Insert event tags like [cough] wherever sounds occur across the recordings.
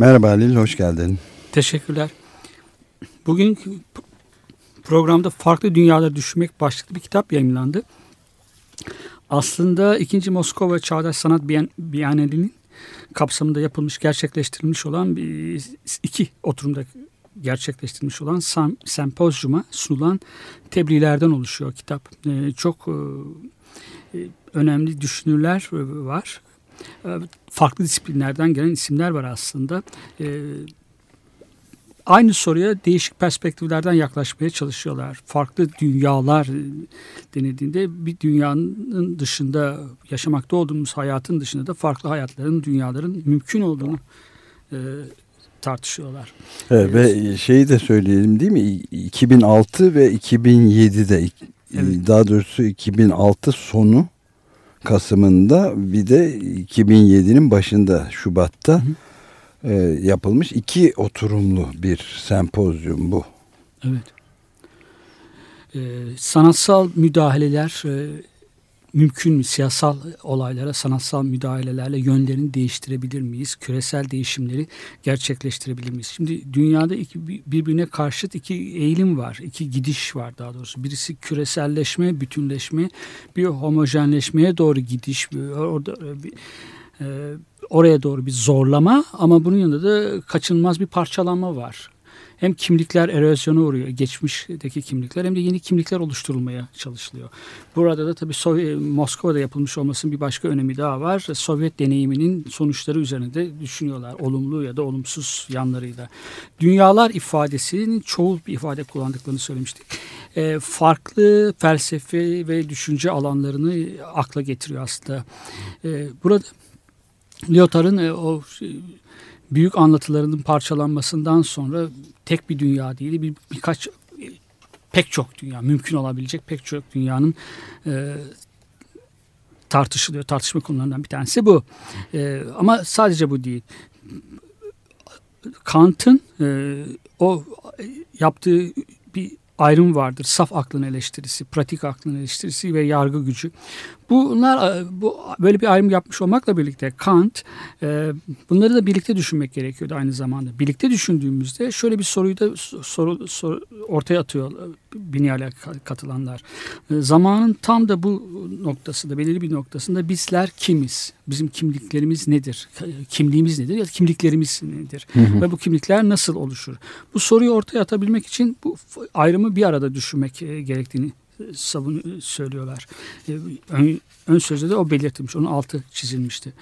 Merhaba Halil, hoş geldin. Teşekkürler. Bugün programda Farklı Dünyaları Düşünmek başlıklı bir kitap yayınlandı. Aslında 2. Moskova Çağdaş Sanat Biyan- Biyaneli'nin kapsamında yapılmış, gerçekleştirilmiş olan bir, iki oturumda gerçekleştirilmiş olan sam, sempozyuma sunulan tebliğlerden oluşuyor kitap. Ee, çok e, e, önemli düşünürler var. E, farklı disiplinlerden gelen isimler var aslında. E, aynı soruya değişik perspektiflerden yaklaşmaya çalışıyorlar. Farklı dünyalar e, denildiğinde bir dünyanın dışında yaşamakta olduğumuz hayatın dışında da farklı hayatların, dünyaların mümkün olduğunu e, tartışıyorlar. Evet, ve şeyi de söyleyelim değil mi? 2006 ve 2007'de, Evet. daha doğrusu 2006 sonu Kasım'ında bir de 2007'nin başında Şubat'ta e, yapılmış iki oturumlu bir sempozyum bu. Evet. E, sanatsal müdahaleler e, mümkün mü? Siyasal olaylara sanatsal müdahalelerle yönlerini değiştirebilir miyiz? Küresel değişimleri gerçekleştirebilir miyiz? Şimdi dünyada iki, birbirine karşıt iki eğilim var. iki gidiş var daha doğrusu. Birisi küreselleşme, bütünleşme, bir homojenleşmeye doğru gidiş. Orada bir, e, oraya doğru bir zorlama ama bunun yanında da kaçınılmaz bir parçalanma var. Hem kimlikler erozyona uğruyor, geçmişteki kimlikler hem de yeni kimlikler oluşturulmaya çalışılıyor. Burada da tabii Sovy- Moskova'da yapılmış olmasının bir başka önemi daha var. Sovyet deneyiminin sonuçları üzerine de düşünüyorlar. Olumlu ya da olumsuz yanlarıyla. Dünyalar ifadesinin çoğul bir ifade kullandıklarını söylemiştik. Ee, farklı felsefe ve düşünce alanlarını akla getiriyor aslında. Ee, burada Lyotard'ın e, o şey, büyük anlatılarının parçalanmasından sonra tek bir dünya değil bir birkaç e, pek çok dünya mümkün olabilecek pek çok dünyanın e, tartışılıyor tartışma konularından bir tanesi bu E, ama sadece bu değil Kant'ın e, o yaptığı bir ayrım vardır. Saf aklın eleştirisi, pratik aklın eleştirisi ve yargı gücü. Bunlar e, bu böyle bir ayrım yapmış olmakla birlikte Kant e, bunları da birlikte düşünmek gerekiyordu aynı zamanda. Birlikte düşündüğümüzde şöyle bir soruyu da soru, soru ortaya atıyor Binyal'e katılanlar. E, zamanın tam da bu noktasında, belirli bir noktasında bizler kimiz? Bizim kimliklerimiz nedir? Kimliğimiz nedir ya da kimliklerimiz nedir? Ve bu kimlikler nasıl oluşur? Bu soruyu ortaya atabilmek için bu ayrımı bir arada düşünmek e, gerektiğini savun söylüyorlar. E, Ön, ön sözde de o belirtilmiş. Onun altı çizilmişti.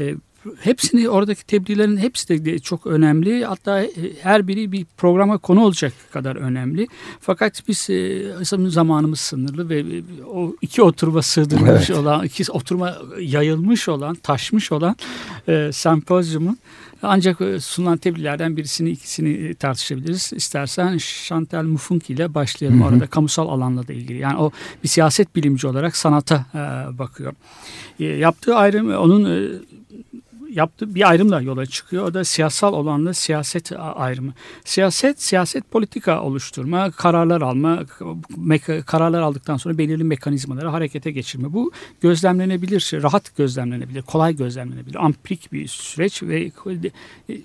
E, hepsini oradaki tebliğlerin hepsi de çok önemli. Hatta her biri bir programa konu olacak kadar önemli. Fakat biz e, zamanımız sınırlı ve o iki oturma sığdırılmış evet. olan, iki oturma yayılmış olan, taşmış olan e, sempozyumun ancak sunulan tebliğlerden birisini ikisini tartışabiliriz. İstersen Chantal Mufunk ile başlayalım hı hı. orada kamusal alanla da ilgili. Yani o bir siyaset bilimci olarak sanata e, bakıyor. E, yaptığı ayrım onun e, yaptığı bir ayrımla yola çıkıyor. O da siyasal olanla siyaset ayrımı. Siyaset, siyaset politika oluşturma, kararlar alma, kararlar aldıktan sonra belirli mekanizmaları harekete geçirme. Bu gözlemlenebilir, rahat gözlemlenebilir, kolay gözlemlenebilir. Ampirik bir süreç ve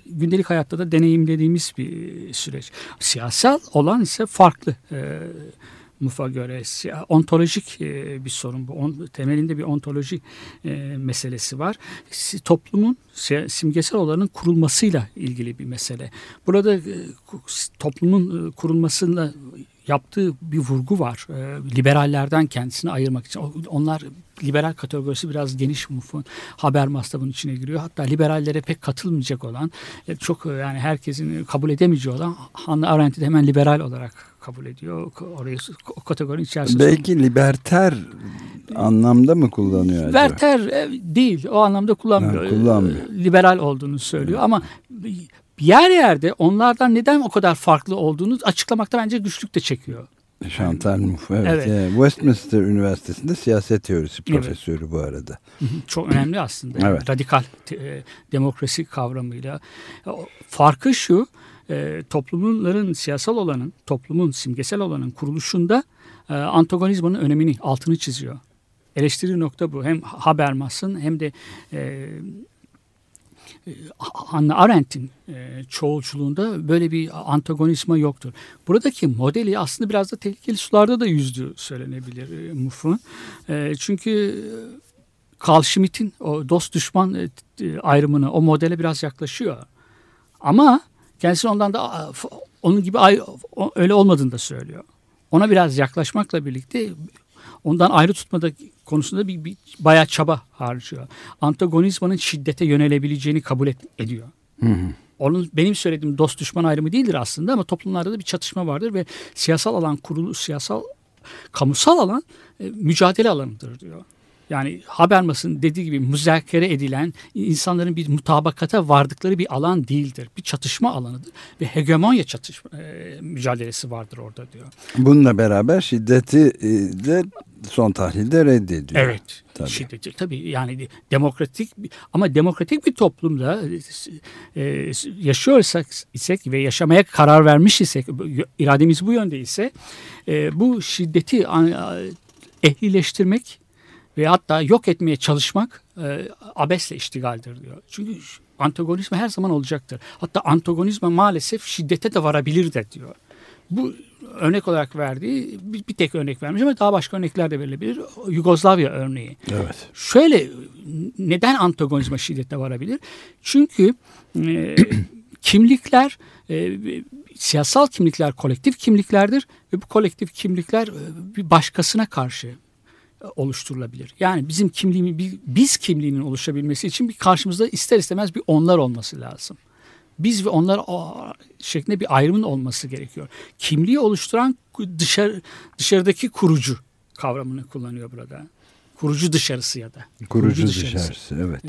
gündelik hayatta da deneyimlediğimiz bir süreç. Siyasal olan ise farklı. Muf'a göre ontolojik e, bir sorun bu. Temelinde bir ontoloji e, meselesi var. Toplumun simgesel olanın kurulmasıyla ilgili bir mesele. Burada e, toplumun kurulmasıyla yaptığı bir vurgu var. Liberallerden kendisini ayırmak için. Onlar liberal kategorisi biraz geniş Muf'un haber mastabının içine giriyor. Hatta liberallere pek katılmayacak olan, çok yani herkesin kabul edemeyeceği olan Hannah Arendt'i de hemen liberal olarak kabul ediyor. Orayı o kategorinin içerisinde. Belki liberter anlamda mı kullanıyor acaba? Liberter değil. O anlamda kullanmıyor. Ha, kullanmıyor. Liberal olduğunu söylüyor evet. ama yer yerde onlardan neden o kadar farklı olduğunu açıklamakta bence güçlük de çekiyor. Chantal Mouffe evet. Evet. Westminster Üniversitesi'nde siyaset teorisi profesörü bu arada. Çok önemli aslında. Evet. Radikal e, demokrasi kavramıyla. Farkı şu, e, toplumların siyasal olanın, toplumun simgesel olanın kuruluşunda e, antagonizmanın önemini, altını çiziyor. Eleştiri nokta bu. Hem Habermas'ın hem de e, e, Hannah Arendt'in e, çoğulculuğunda böyle bir antagonizma yoktur. Buradaki modeli aslında biraz da tehlikeli sularda da yüzdüğü söylenebilir e, Mouffe'un. E, çünkü Carl Schmitt'in o dost düşman e, e, ayrımını o modele biraz yaklaşıyor. Ama kendisi ondan da onun gibi öyle olmadığını da söylüyor. Ona biraz yaklaşmakla birlikte ondan ayrı tutmada konusunda bir, bir bayağı çaba harcıyor. Antagonizmanın şiddete yönelebileceğini kabul et, ediyor. Onun benim söylediğim dost düşman ayrımı değildir aslında ama toplumlarda da bir çatışma vardır ve siyasal alan kurulu siyasal kamusal alan e, mücadele alanıdır diyor. Yani Habermas'ın dediği gibi müzakere edilen insanların bir mutabakata vardıkları bir alan değildir. Bir çatışma alanıdır ve hegemonya çatışma e, mücadelesi vardır orada diyor. Bununla beraber şiddeti e, de son tahlilde reddediyor. Evet. Tabii. Şiddeti tabii yani demokratik ama demokratik bir toplumda e, yaşıyorsak isek ve yaşamaya karar vermiş isek irademiz bu yönde ise e, bu şiddeti ehlileştirmek ve hatta yok etmeye çalışmak e, abesle iştigaldir diyor. Çünkü antagonizma her zaman olacaktır. Hatta antagonizma maalesef şiddete de varabilir de diyor. Bu örnek olarak verdiği bir, bir tek örnek vermiş ama daha başka örnekler de verilebilir. Yugoslavya örneği. Evet. Şöyle neden antagonizma şiddete varabilir? Çünkü e, [clears throat] kimlikler e, siyasal kimlikler kolektif kimliklerdir ve bu kolektif kimlikler e, bir başkasına karşı oluşturulabilir. Yani bizim kimliğimiz biz kimliğinin oluşabilmesi için bir karşımızda ister istemez bir onlar olması lazım. Biz ve onlar şeklinde bir ayrımın olması gerekiyor. Kimliği oluşturan dışarı dışarıdaki kurucu kavramını kullanıyor burada. Kurucu dışarısı ya da. Kurucu dışarısı. Evet.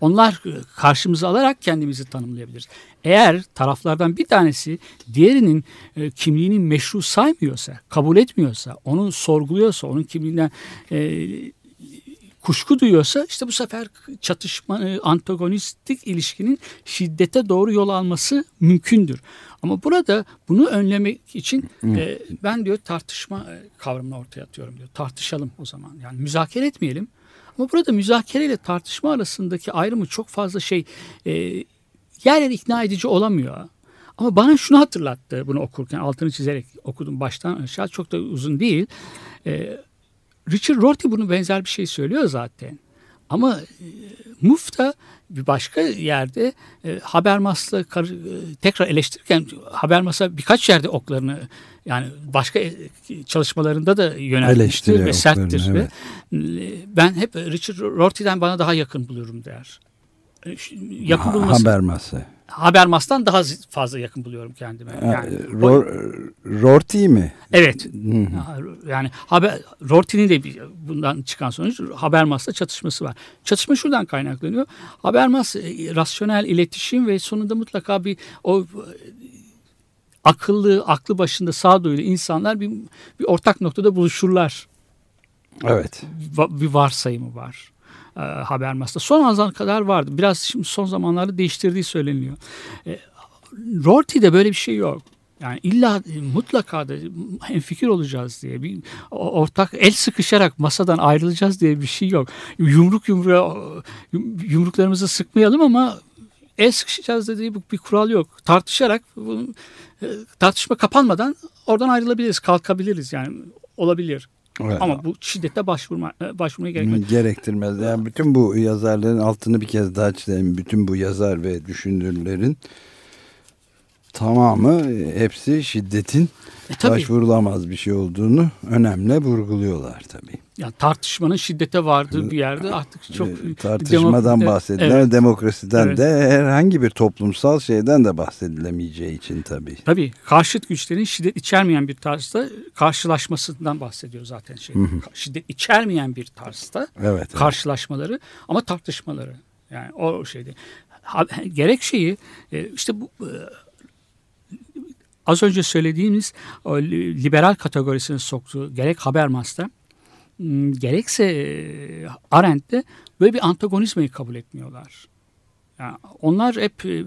Onlar e, karşımıza alarak kendimizi tanımlayabiliriz. Eğer taraflardan bir tanesi diğerinin e, kimliğini meşru saymıyorsa, kabul etmiyorsa, onu sorguluyorsa, onun kimliğinden e, kuşku duyuyorsa işte bu sefer çatışma, e, antagonistik ilişkinin şiddete doğru yol alması mümkündür. Ama burada bunu önlemek için e, ben diyor tartışma e, kavramını ortaya atıyorum diyor. Tartışalım o zaman. Yani müzakere etmeyelim. Ama burada müzakere ile tartışma arasındaki ayrımı çok fazla şey e, yer yer ikna edici olamıyor. Ama bana şunu hatırlattı bunu okurken altını çizerek okudum baştan aşağı çok da uzun değil. E, Richard Rorty bunu benzer bir şey söylüyor zaten. Ama e, Muf da bir başka yerde e, Habermas'la kar- e, tekrar eleştirirken Habermas'a birkaç yerde oklarını yani başka e, çalışmalarında da yöneltmiştir ve serttir. oklarını, ve, e, ben hep Richard Rorty'den bana daha yakın buluyorum der. E, Yakın Ha- bulması, Habermas'ı. Habermas'tan daha fazla yakın buluyorum kendime. Yani, o- Ror- Rorty mi? Evet. Yani haber Rorty'nin de bir, bundan çıkan sonuç Habermas'la çatışması var. Çatışma şuradan kaynaklanıyor. Habermas e, rasyonel iletişim ve sonunda mutlaka bir o e, akıllı, aklı başında sağduyulu insanlar bir, bir ortak noktada buluşurlar. Evet. Bir varsayımı var. E, Habermas'ta. Son ana kadar vardı. Biraz şimdi son zamanlarda değiştirdiği söyleniyor. E, Rorty'de böyle bir şey yok. Yani illa mutlaka da fikir olacağız diye bir ortak el sıkışarak masadan ayrılacağız diye bir şey yok. Yumruk yumruğa yum- yumruklarımızı sıkmayalım ama el sıkışacağız dediği bir, kural yok. Tartışarak e, tartışma kapanmadan oradan ayrılabiliriz, kalkabiliriz yani olabilir. Evet. Ama bu şiddete başvurma e, başvurmaya gerekmez. Gerektirmez. Yani bütün bu yazarların altını bir kez daha çizelim. Bütün bu yazar ve düşünürlerin tamamı e, hepsi şiddetin E, tabii. başvurulamaz bir şey olduğunu önemli vurguluyorlar tabii. Yani tartışmanın şiddete vardığı bir yerde artık çok Ee, tartışmadan demokrasi- bahsedilen Evet. demokrasiden Evet. de herhangi bir toplumsal şeyden de bahsedilemeyeceği için tabii. Tabii karşıt güçlerin şiddet içermeyen bir tarzda karşılaşmasından bahsediyor zaten şey. Şiddet içermeyen bir tarzda Evet. evet. karşılaşmaları ama tartışmaları. Yani o şeyde. gerek şeyi e, işte bu e, az önce söylediğimiz liberal kategorisine soktuğu gerek Habermas'ta gerekse e, Arendt'te böyle bir antagonizmayı kabul etmiyorlar. Yani onlar hep e,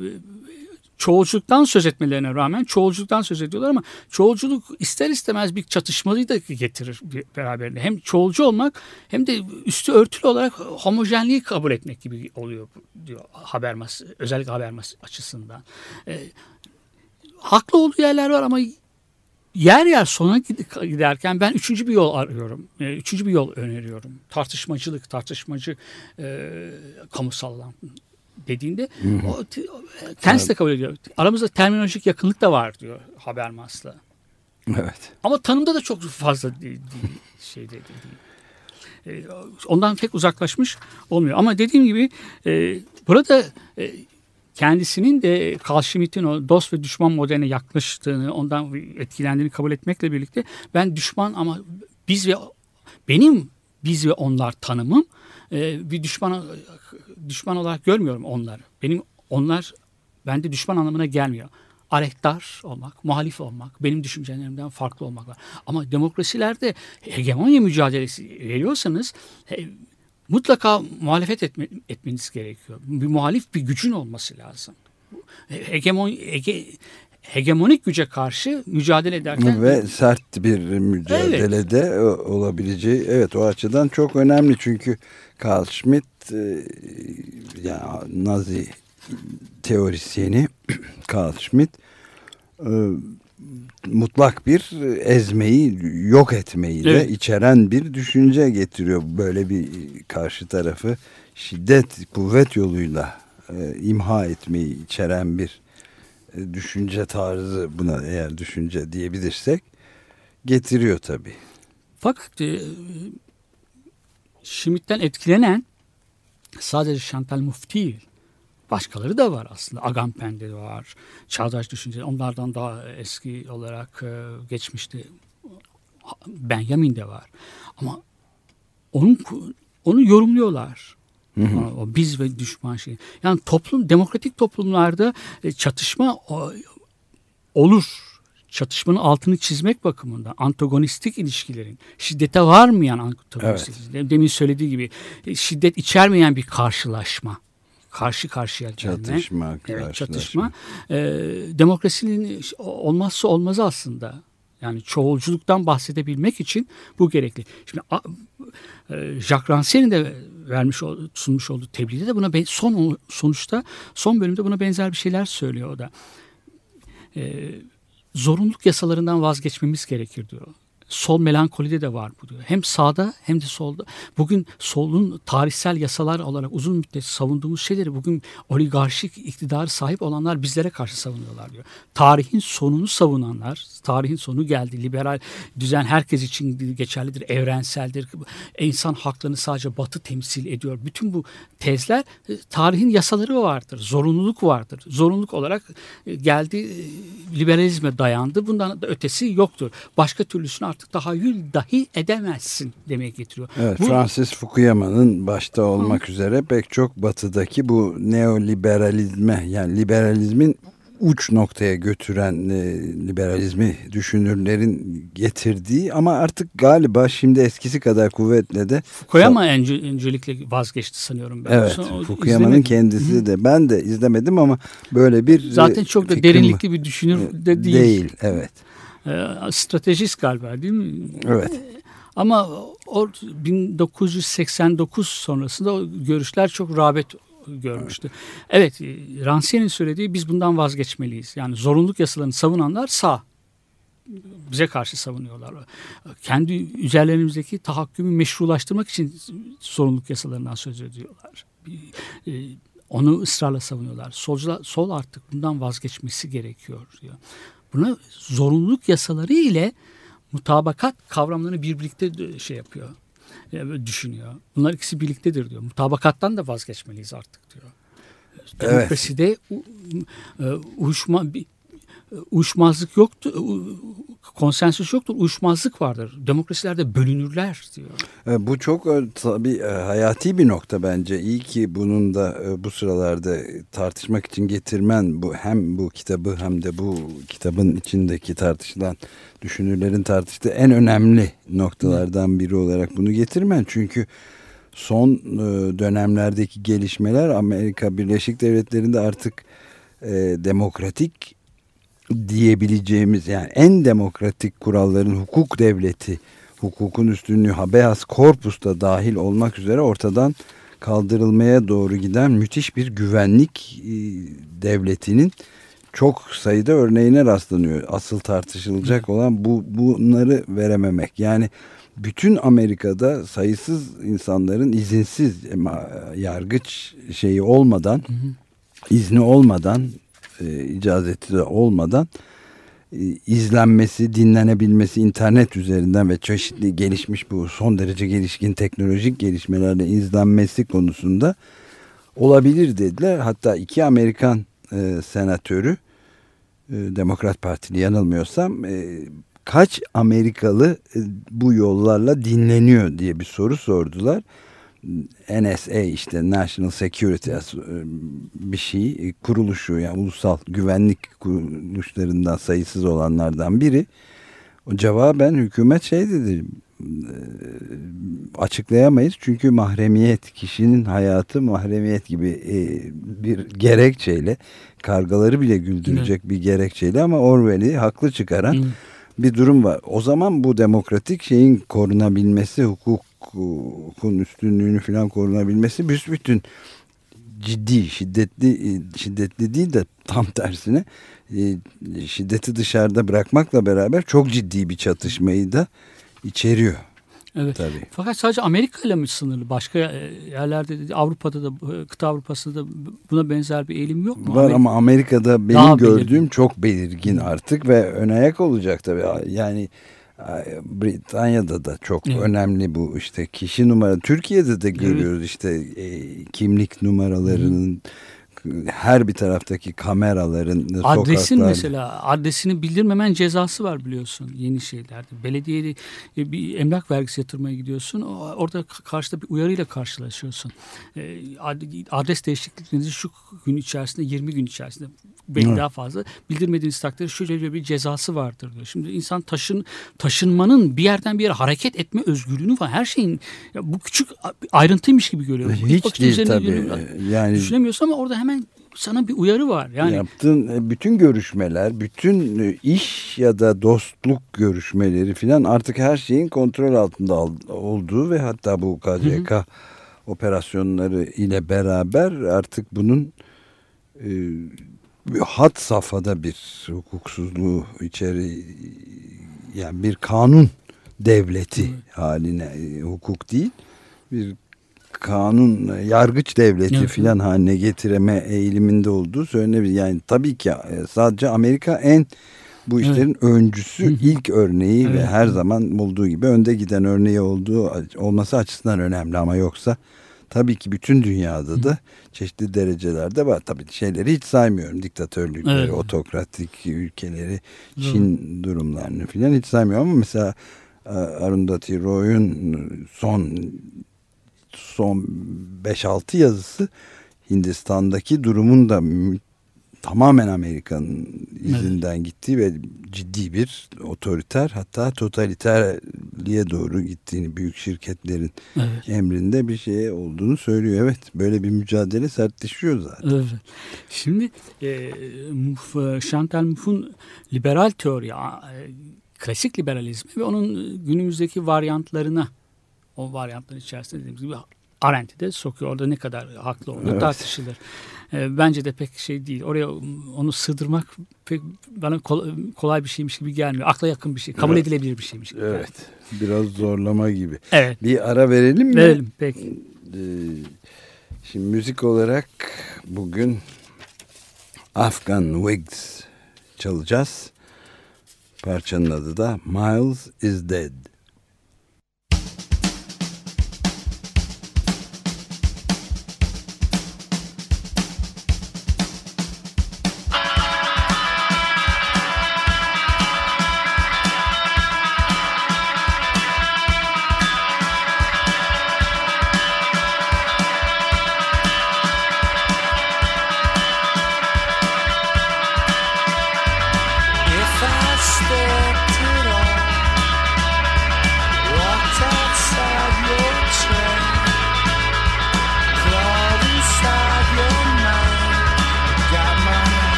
çoğulculuktan söz etmelerine rağmen çoğulculuktan söz ediyorlar ama çoğulculuk ister istemez bir çatışmayı da getirir beraberinde. Hem çoğulcu olmak hem de üstü örtülü olarak homojenliği kabul etmek gibi oluyor diyor Habermas özellikle Habermas açısından. E, haklı olduğu yerler var ama yer yer sona gid- giderken ben üçüncü bir yol arıyorum. E, Üçüncü bir yol öneriyorum. Tartışmacılık, tartışmacı e, kamusal alan dediğinde o, t- o, kendisi de kabul ediyor. Aramızda terminolojik yakınlık da var diyor Habermas'la. Evet. Ama tanımda da çok fazla değil, değil, şey değil. değil. E, Ondan pek uzaklaşmış olmuyor. Ama dediğim gibi e, burada e, kendisinin de Carl Schmitt'in o dost ve düşman modeline yaklaştığını, ondan etkilendiğini kabul etmekle birlikte ben düşman ama biz ve benim biz ve onlar tanımım e, bir düşman düşman olarak görmüyorum onları. Benim onlar bende düşman anlamına gelmiyor. Aleyhtar olmak, muhalif olmak, benim düşüncelerimden farklı olmak var. Ama demokrasilerde hegemonya mücadelesi veriyorsanız mutlaka muhalefet etme, etmeniz gerekiyor. Bir muhalif bir gücün olması lazım. Hegemon, hege, hegemonik güce karşı mücadele ederken Ve sert bir mücadelede o- olabileceği evet o açıdan çok önemli çünkü Carl Schmitt e, ya Nazi teorisyeni [clears throat] Carl Schmitt e, mutlak bir ezmeyi yok etmeyi de Evet. içeren bir düşünce getiriyor böyle bir karşı tarafı şiddet kuvvet yoluyla e, imha etmeyi içeren bir e, düşünce tarzı buna eğer düşünce diyebilirsek getiriyor tabi. Fakat e, Schmitt'ten etkilenen sadece Chantal Mouffe değil. Başkaları da var aslında. Agamben de var. Çağdaş düşünce. Onlardan daha eski olarak e, geçmişte Benjamin de var. Ama onun onu yorumluyorlar. O, o biz ve düşman şey. Yani toplum demokratik toplumlarda e, çatışma olur. Çatışmanın altını çizmek bakımından antagonistik ilişkilerin şiddete varmayan antagonistik ilişkilerin, demin söylediği gibi e, şiddet içermeyen bir karşılaşma karşı karşıya gelme. Çatışma, Evet, çatışma. E, demokrasinin olmazsa olmazı aslında. Yani çoğulculuktan bahsedebilmek için bu gerekli. Şimdi a- e, Jacques Rancière'in de vermiş sunmuş olduğu tebliğde de buna son sonuçta son bölümde buna benzer bir şeyler söylüyor o da. E, zorunluluk yasalarından vazgeçmemiz gerekir diyor. Sol melankolide de var bu diyor. Hem sağda hem de solda. Bugün solun tarihsel yasalar olarak uzun müddet savunduğumuz şeyleri bugün oligarşik iktidarı sahip olanlar bizlere karşı savunuyorlar diyor. Tarihin sonunu savunanlar, tarihin sonu geldi. Liberal düzen herkes için geçerlidir, evrenseldir. İnsan haklarını sadece batı temsil ediyor. Bütün bu tezler e, tarihin yasaları vardır. Zorunluluk vardır. Zorunluluk olarak e, geldi e, liberalizme dayandı. Bundan da ötesi yoktur. Başka türlüsünü tahayyül dahi edemezsin demeye getiriyor. Evet, Bu- Francis Fukuyama'nın başta olmak üzere pek çok batıdaki bu neoliberalizme yani liberalizmin uç noktaya götüren e, liberalizmi düşünürlerin getirdiği ama artık galiba şimdi eskisi kadar kuvvetle de Fukuyama önce, öncelikle vazgeçti sanıyorum ben. evet Fukuyama'nın kendisi de ben de izlemedim ama böyle bir Zaten e, çok da fikrim derinlikli bir düşünür E, de değil. Değil evet. Ee, stratejist galiba değil mi? Evet. Ama o 1989 sonrasında o görüşler çok rağbet görmüştü. Evet, e, Rancière'nin söylediği biz bundan vazgeçmeliyiz. Yani zorunluluk yasalarını savunanlar sağ. Bize karşı savunuyorlar. Kendi üzerlerimizdeki tahakkümü meşrulaştırmak için zorunluluk yasalarından söz ediyorlar. E, Onu ısrarla savunuyorlar. Solcular, sol artık bundan vazgeçmesi gerekiyor diyor. Buna zorunluluk yasaları ile mutabakat kavramlarını bir birlikte şey yapıyor. e, Düşünüyor. Bunlar ikisi birliktedir diyor. Mutabakattan da vazgeçmeliyiz artık diyor. Evet. Demokraside u- e, uyuşma uyuşmazlık yoktur, konsensüs yoktur, uyuşmazlık vardır. Demokrasilerde bölünürler diyor. E, Bu çok e, tabii e, hayati bir nokta bence. İyi ki bunun da e, bu sıralarda tartışmak için getirmen bu hem bu kitabı hem de bu kitabın içindeki tartışılan düşünürlerin tartıştığı en önemli noktalardan biri olarak bunu getirmen. Çünkü son e, dönemlerdeki gelişmeler Amerika Birleşik Devletleri'nde artık e, demokratik diyebileceğimiz yani en demokratik kuralların hukuk devleti, hukukun üstünlüğü habeas corpus da dahil olmak üzere ortadan kaldırılmaya doğru giden müthiş bir güvenlik e, devletinin çok sayıda örneğine rastlanıyor. Asıl tartışılacak olan bu bunları verememek. Yani bütün Amerika'da sayısız insanların izinsiz yargıç şeyi olmadan, izni olmadan, e, icazeti olmadan e, izlenmesi, dinlenebilmesi internet üzerinden ve çeşitli gelişmiş bu son derece gelişkin teknolojik gelişmelerle izlenmesi konusunda olabilir dediler. Hatta iki Amerikan e, senatörü e, Demokrat Partili yanılmıyorsam e, kaç Amerikalı e, bu yollarla dinleniyor diye bir soru sordular. NSA işte National Security e, bir şey kuruluşu yani ulusal güvenlik kuruluşlarından sayısız olanlardan biri. O cevaben hükümet şey dedi e, açıklayamayız çünkü mahremiyet kişinin hayatı mahremiyet gibi bir gerekçeyle kargaları bile güldürecek Hı. bir gerekçeyle ama Orwell'i haklı çıkaran Hı. bir durum var. O zaman bu demokratik şeyin korunabilmesi hukuk hukukun üstünlüğünü falan korunabilmesi büsbütün ciddi, şiddetli şiddetli değil de tam tersine e, şiddeti dışarıda bırakmakla beraber çok ciddi bir çatışmayı da içeriyor. Evet. Tabii. Fakat sadece Amerika ile mi sınırlı? Başka e, yerlerde Avrupa'da da kıta Avrupa'sında da buna benzer bir eğilim yok mu? Var Amerika, ama Amerika'da benim gördüğüm belirgin. çok belirgin artık ve ön ayak olacak tabii. Yani Britanya'da da çok evet. önemli bu işte kişi numara. Türkiye'de de görüyoruz evet. işte e, kimlik numaralarının Hı her bir taraftaki kameraların adresin sokaklar... mesela adresini bildirmemen cezası var biliyorsun yeni şeylerde. Belediyeli e, bir emlak vergisi yatırmaya gidiyorsun. Orada karşıda bir uyarıyla karşılaşıyorsun. E, adres değişikliklerinizi şu gün içerisinde 20 gün içerisinde belki evet. daha fazla bildirmediğiniz takdirde şöyle bir cezası vardır diyor. Şimdi insan taşın taşınmanın bir yerden bir yere hareket etme özgürlüğünü falan her şeyin bu küçük ayrıntıymış gibi görüyor. Hiç değil tabii. Yani düşünemiyorsun ama orada hemen sana bir uyarı var. Yani yaptığın e, bütün görüşmeler, bütün e, iş ya da dostluk görüşmeleri filan artık her şeyin kontrol altında olduğu ve hatta bu KCK hı hı. operasyonları ile beraber artık bunun e, hat safhada bir hukuksuzluğu içeri yani bir kanun devleti hı. haline e, hukuk değil bir kanun yargıç devleti evet. filan haline getireme eğiliminde olduğu söylenebilir. Yani tabii ki e, sadece Amerika en bu işlerin evet. öncüsü Hı -hı. ilk örneği evet. ve her zaman olduğu gibi önde giden örneği olduğu olması açısından önemli ama yoksa tabii ki bütün dünyada Hı. da çeşitli derecelerde var. Tabii şeyleri hiç saymıyorum. Diktatörlükleri, evet. otokratik ülkeleri, Çin durumlarını filan hiç saymıyorum ama mesela e, Arundhati Roy'un son son 5-6 yazısı Hindistan'daki durumun da tamamen Amerika'nın izinden evet. gittiği ve ciddi bir otoriter hatta totaliterliğe doğru gittiğini büyük şirketlerin evet. emrinde bir şey olduğunu söylüyor. Evet böyle bir mücadele sertleşiyor zaten. Evet. Şimdi e, Chantal Mouffe'un liberal teori, e, klasik liberalizmi ve onun günümüzdeki varyantlarına o varyantların içerisinde dediğimiz gibi Arendt'i de sokuyor. Orada ne kadar haklı olduğu evet. tartışılır. E, bence de pek şey değil. Oraya onu sığdırmak pek bana kolay bir şeymiş gibi gelmiyor. Akla yakın bir şey. Kabul evet. edilebilir bir şeymiş gibi. Evet. Yani. Biraz zorlama gibi. Evet. Bir ara verelim mi? Verelim peki. Ee, şimdi müzik olarak bugün Afghan Wigs çalacağız. Parçanın adı da Miles is Dead.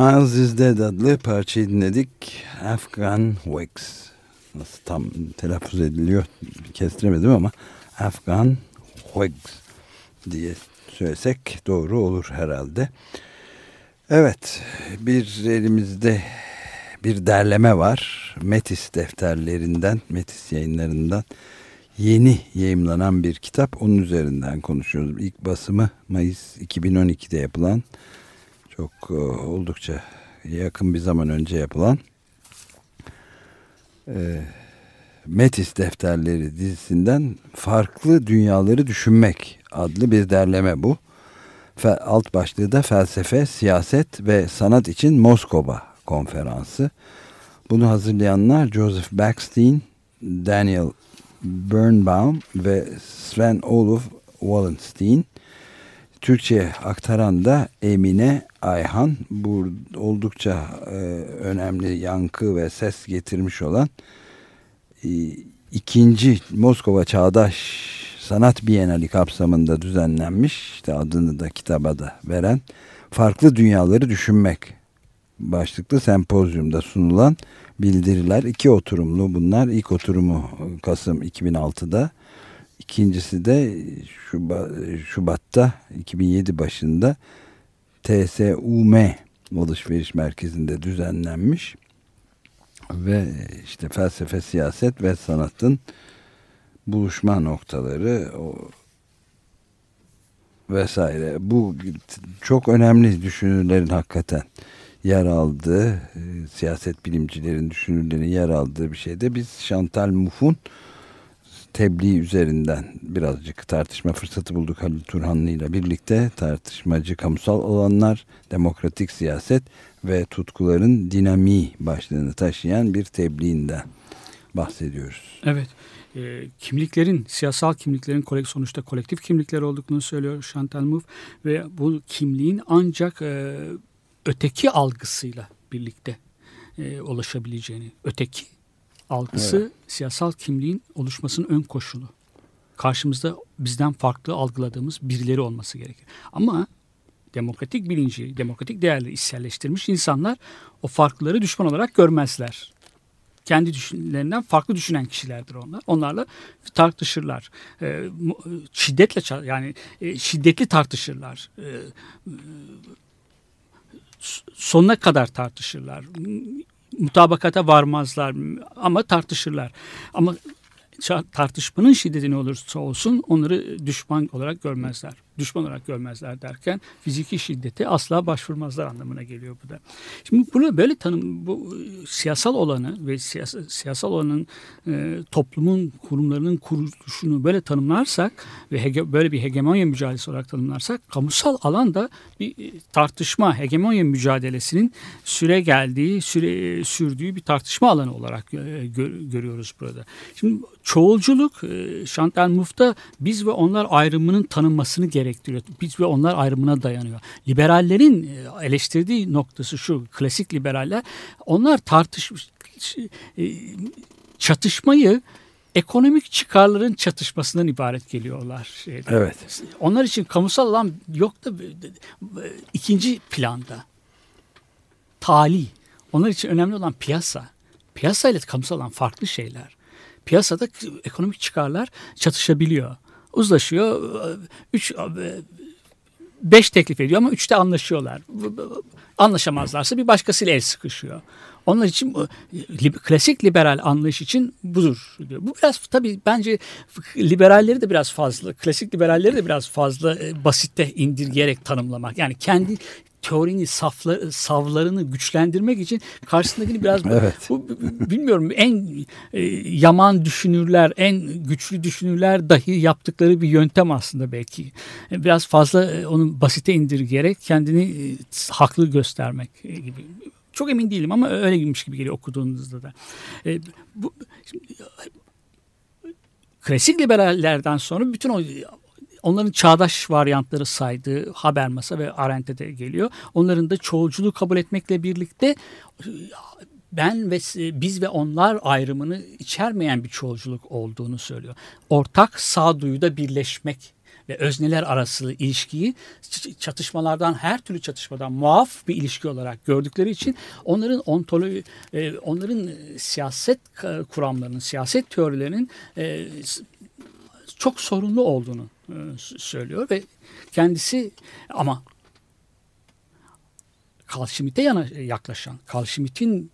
Miles is Dead adlı parçayı dinledik. Afghan Wax. Nasıl tam telaffuz ediliyor kestiremedim ama Afghan Wax diye söylesek doğru olur herhalde. Evet bir elimizde bir derleme var. Metis defterlerinden, Metis yayınlarından yeni yayımlanan bir kitap. Onun üzerinden konuşuyoruz. İlk basımı Mayıs 2012'de yapılan çok e, oldukça yakın bir zaman önce yapılan e, Metis Defterleri dizisinden Farklı Dünyaları Düşünmek adlı bir derleme bu. Fe, alt başlığı da felsefe, siyaset ve sanat için Moskova konferansı. Bunu hazırlayanlar Joseph Backstein, Daniel Birnbaum ve Sven Olof Wallenstein. Türkçe'ye aktaran da Emine Ayhan. Bu oldukça e, önemli yankı ve ses getirmiş olan e, ikinci Moskova Çağdaş Sanat Bienali kapsamında düzenlenmiş. İşte adını da kitaba da veren Farklı Dünyaları Düşünmek başlıklı sempozyumda sunulan bildiriler. iki oturumlu bunlar. İlk oturumu Kasım 2006'da. İkincisi de Şubat, Şubat'ta 2007 başında TSUM alışveriş merkezinde düzenlenmiş ve işte felsefe, siyaset ve sanatın buluşma noktaları o vesaire. Bu çok önemli düşünürlerin hakikaten yer aldığı, e, siyaset bilimcilerin düşünürlerin yer aldığı bir şeyde biz Chantal Mouf'un tebliğ üzerinden birazcık tartışma fırsatı bulduk Halil Turhanlı ile birlikte tartışmacı kamusal olanlar, demokratik siyaset ve tutkuların dinamiği başlığını taşıyan bir tebliğinden bahsediyoruz. Evet. E, kimliklerin, siyasal kimliklerin sonuçta kolektif kimlikler olduklarını söylüyor Chantal Mouffe ve bu kimliğin ancak e, öteki algısıyla birlikte e, ulaşabileceğini, öteki algısı evet. siyasal kimliğin oluşmasının ön koşulu. Karşımızda bizden farklı algıladığımız birileri olması gerekir. Ama demokratik bilinci, demokratik değerleri içselleştirmiş insanlar o farklıları düşman olarak görmezler. Kendi düşüncelerinden farklı düşünen kişilerdir onlar. Onlarla tartışırlar. E, şiddetle yani e, şiddetli tartışırlar. E, sonuna kadar tartışırlar mutabakata varmazlar ama tartışırlar. Ama tartışmanın şiddeti ne olursa olsun onları düşman olarak görmezler. Düşman olarak görmezler derken fiziki şiddete asla başvurmazlar anlamına geliyor bu da. Şimdi bunu böyle tanım bu siyasal olanı ve siyasal, siyasal olanın e, toplumun kurumlarının kuruluşunu böyle tanımlarsak ve hege, böyle bir hegemonya mücadelesi olarak tanımlarsak kamusal alanda bir tartışma hegemonya mücadelesinin süre geldiği, süre sürdüğü bir tartışma alanı olarak e, gör, görüyoruz burada. Şimdi çoğulculuk e, Chantal Mouffe'da biz ve onlar ayrımının tanınmasını gerektiriyor. Biz ve onlar ayrımına dayanıyor. Liberallerin e, eleştirdiği noktası şu. Klasik liberaller onlar tartış e, çatışmayı ekonomik çıkarların çatışmasından ibaret geliyorlar. Şeyde. Evet. Onlar için kamusal alan yok da ikinci planda. Tali. Onlar için önemli olan piyasa. Piyasa ile kamusal alan farklı şeyler piyasada ekonomik çıkarlar çatışabiliyor. Uzlaşıyor. Üç, beş teklif ediyor ama üçte anlaşıyorlar. Anlaşamazlarsa bir başkasıyla el sıkışıyor. Onlar için klasik liberal anlayış için budur diyor. Bu biraz tabii bence liberalleri de biraz fazla, klasik liberalleri de biraz fazla e, basitte indirgeyerek tanımlamak. Yani kendi teorini safla, savlarını güçlendirmek için karşısındakini biraz [laughs] evet. bu, bilmiyorum en e, yaman düşünürler, en güçlü düşünürler dahi yaptıkları bir yöntem aslında belki. Biraz fazla e, onu basite indirgeyerek kendini e, haklı göstermek gibi. Çok emin değilim ama öyle gibiymiş gibi geliyor okuduğunuzda da. E, bu şimdi, klasik liberallerden sonra bütün o onların çağdaş varyantları saydığı Habermas'a ve Arendt'e de geliyor. Onların da çoğulculuğu kabul etmekle birlikte ben ve biz ve onlar ayrımını içermeyen bir çoğulculuk olduğunu söylüyor. Ortak sağduyuda birleşmek ve özneler arası ilişkiyi çatışmalardan her türlü çatışmadan muaf bir ilişki olarak gördükleri için onların ontoloji e, onların siyaset kuramlarının siyaset teorilerinin e, çok sorunlu olduğunu söylüyor ve kendisi ama Carl Schmitt'e yaklaşan, Carl Schmitt'in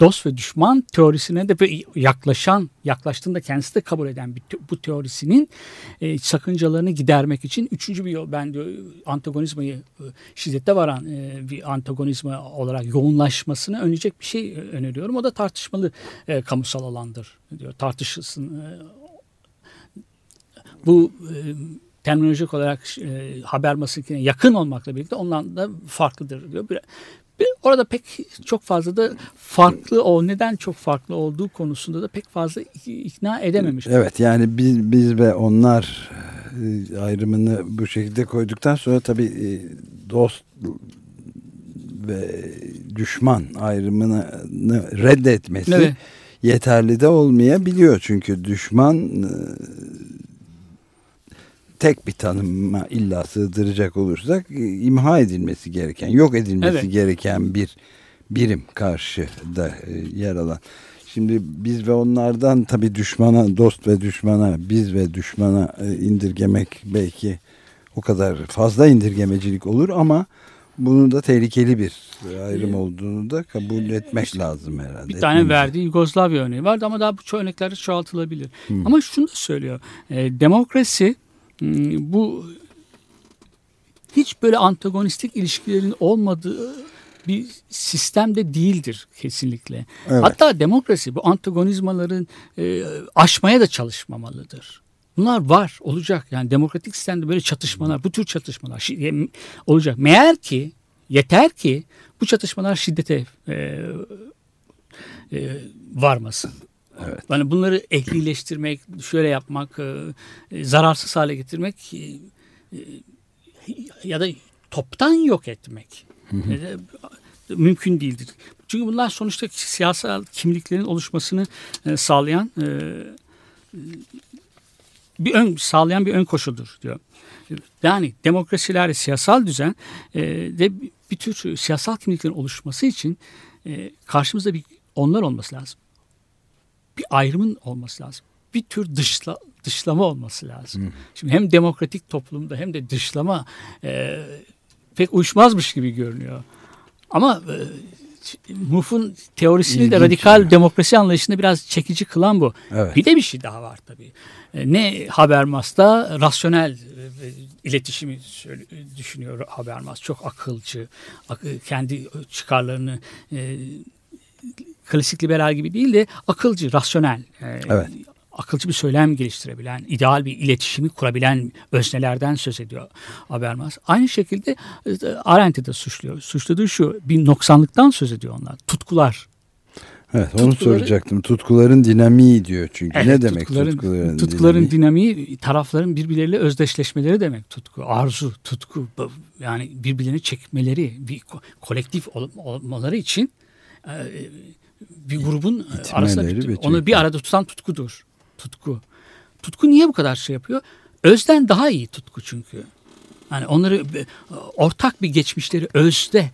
dost ve düşman teorisine de yaklaşan, yaklaştığında kendisi de kabul eden bu teorisinin e, sakıncalarını gidermek için üçüncü bir yol, ben diyor antagonizmayı e, şiddete varan e, bir antagonizma olarak yoğunlaşmasını önleyecek bir şey e, öneriyorum. O da tartışmalı e, kamusal alandır diyor. Tartışılsın. E, bu e, terminolojik olarak e, haber basınına yakın olmakla birlikte ondan da farklıdır diyor. Bir, bir, orada pek çok fazla da farklı o neden çok farklı olduğu konusunda da pek fazla ik- ikna edememiş. Evet yani biz, biz ve onlar e, ayrımını bu şekilde koyduktan sonra tabii e, dost ve düşman ayrımını reddetmesi Evet. yeterli de olmayabiliyor. Çünkü düşman e, tek bir tanıma illa sığdıracak olursak e, imha edilmesi gereken, yok edilmesi Evet. gereken bir birim karşıda e, yer alan. Şimdi biz ve onlardan tabii düşmana, dost ve düşmana, biz ve düşmana e, indirgemek belki o kadar fazla indirgemecilik olur ama bunun da tehlikeli bir ayrım olduğunu da kabul etmek lazım herhalde. Bir tane verdiği Yugoslavya örneği vardı ama daha bu örnekler çoğaltılabilir. Ama şunu da söylüyor. E, demokrasi bu hiç böyle antagonistik ilişkilerin olmadığı bir sistemde değildir kesinlikle. Evet. Hatta demokrasi bu antagonizmaların e, aşmaya da çalışmamalıdır. Bunlar var, olacak. Yani demokratik sistemde böyle çatışmalar, bu tür çatışmalar şi- olacak. Meğer ki, yeter ki bu çatışmalar şiddete e, e, varmasın. Evet. Yani bunları ehlileştirmek, şöyle yapmak, e, e, zararsız hale getirmek e, e, ya da toptan yok etmek e, mümkün değildir. Çünkü bunlar sonuçta siyasal kimliklerin oluşmasını e, sağlayan e, bir ön sağlayan bir ön koşuldur diyor. Yani demokrasilerde siyasal düzen e, de bir tür siyasal kimliklerin oluşması için e, karşımızda bir onlar olması lazım. Bir ayrımın olması lazım. Bir tür dışla, dışlama olması lazım. Şimdi hem demokratik toplumda hem de dışlama e, pek uyuşmazmış gibi görünüyor. Ama e, Muff'un teorisini de İlginç radikal yani. demokrasi anlayışını biraz çekici kılan bu. Evet. Bir de bir şey daha var tabii. E, Ne Habermas'ta rasyonel e, iletişimi söyle- düşünüyor Habermas. Çok akılcı, ak- kendi çıkarlarını e, klasik liberal gibi değil de akılcı, rasyonel. e, Evet. Akılcı bir söylem geliştirebilen, ideal bir iletişimi kurabilen öznelerden söz ediyor Habermas. Aynı şekilde e, Arendt'i de suçluyor. Suçladığı şu, bir noksanlıktan söz ediyor onlar. Tutkular. Evet onu Tutkuları- soracaktım. Tutkuların dinamiği diyor çünkü. Evet, ne demek tutkuların, tutkuların, tutkuların dinamiği? dinamiği tarafların birbirleriyle özdeşleşmeleri demek tutku, arzu, tutku yani birbirlerini çekmeleri, bir ko- kolektif ol- olmaları için e, bir grubun e, arasında bir- onu bir arada tutan tutkudur. Tutku. Tutku niye bu kadar şey yapıyor? Özden daha iyi tutku çünkü. Yani onları e, ortak bir geçmişleri özde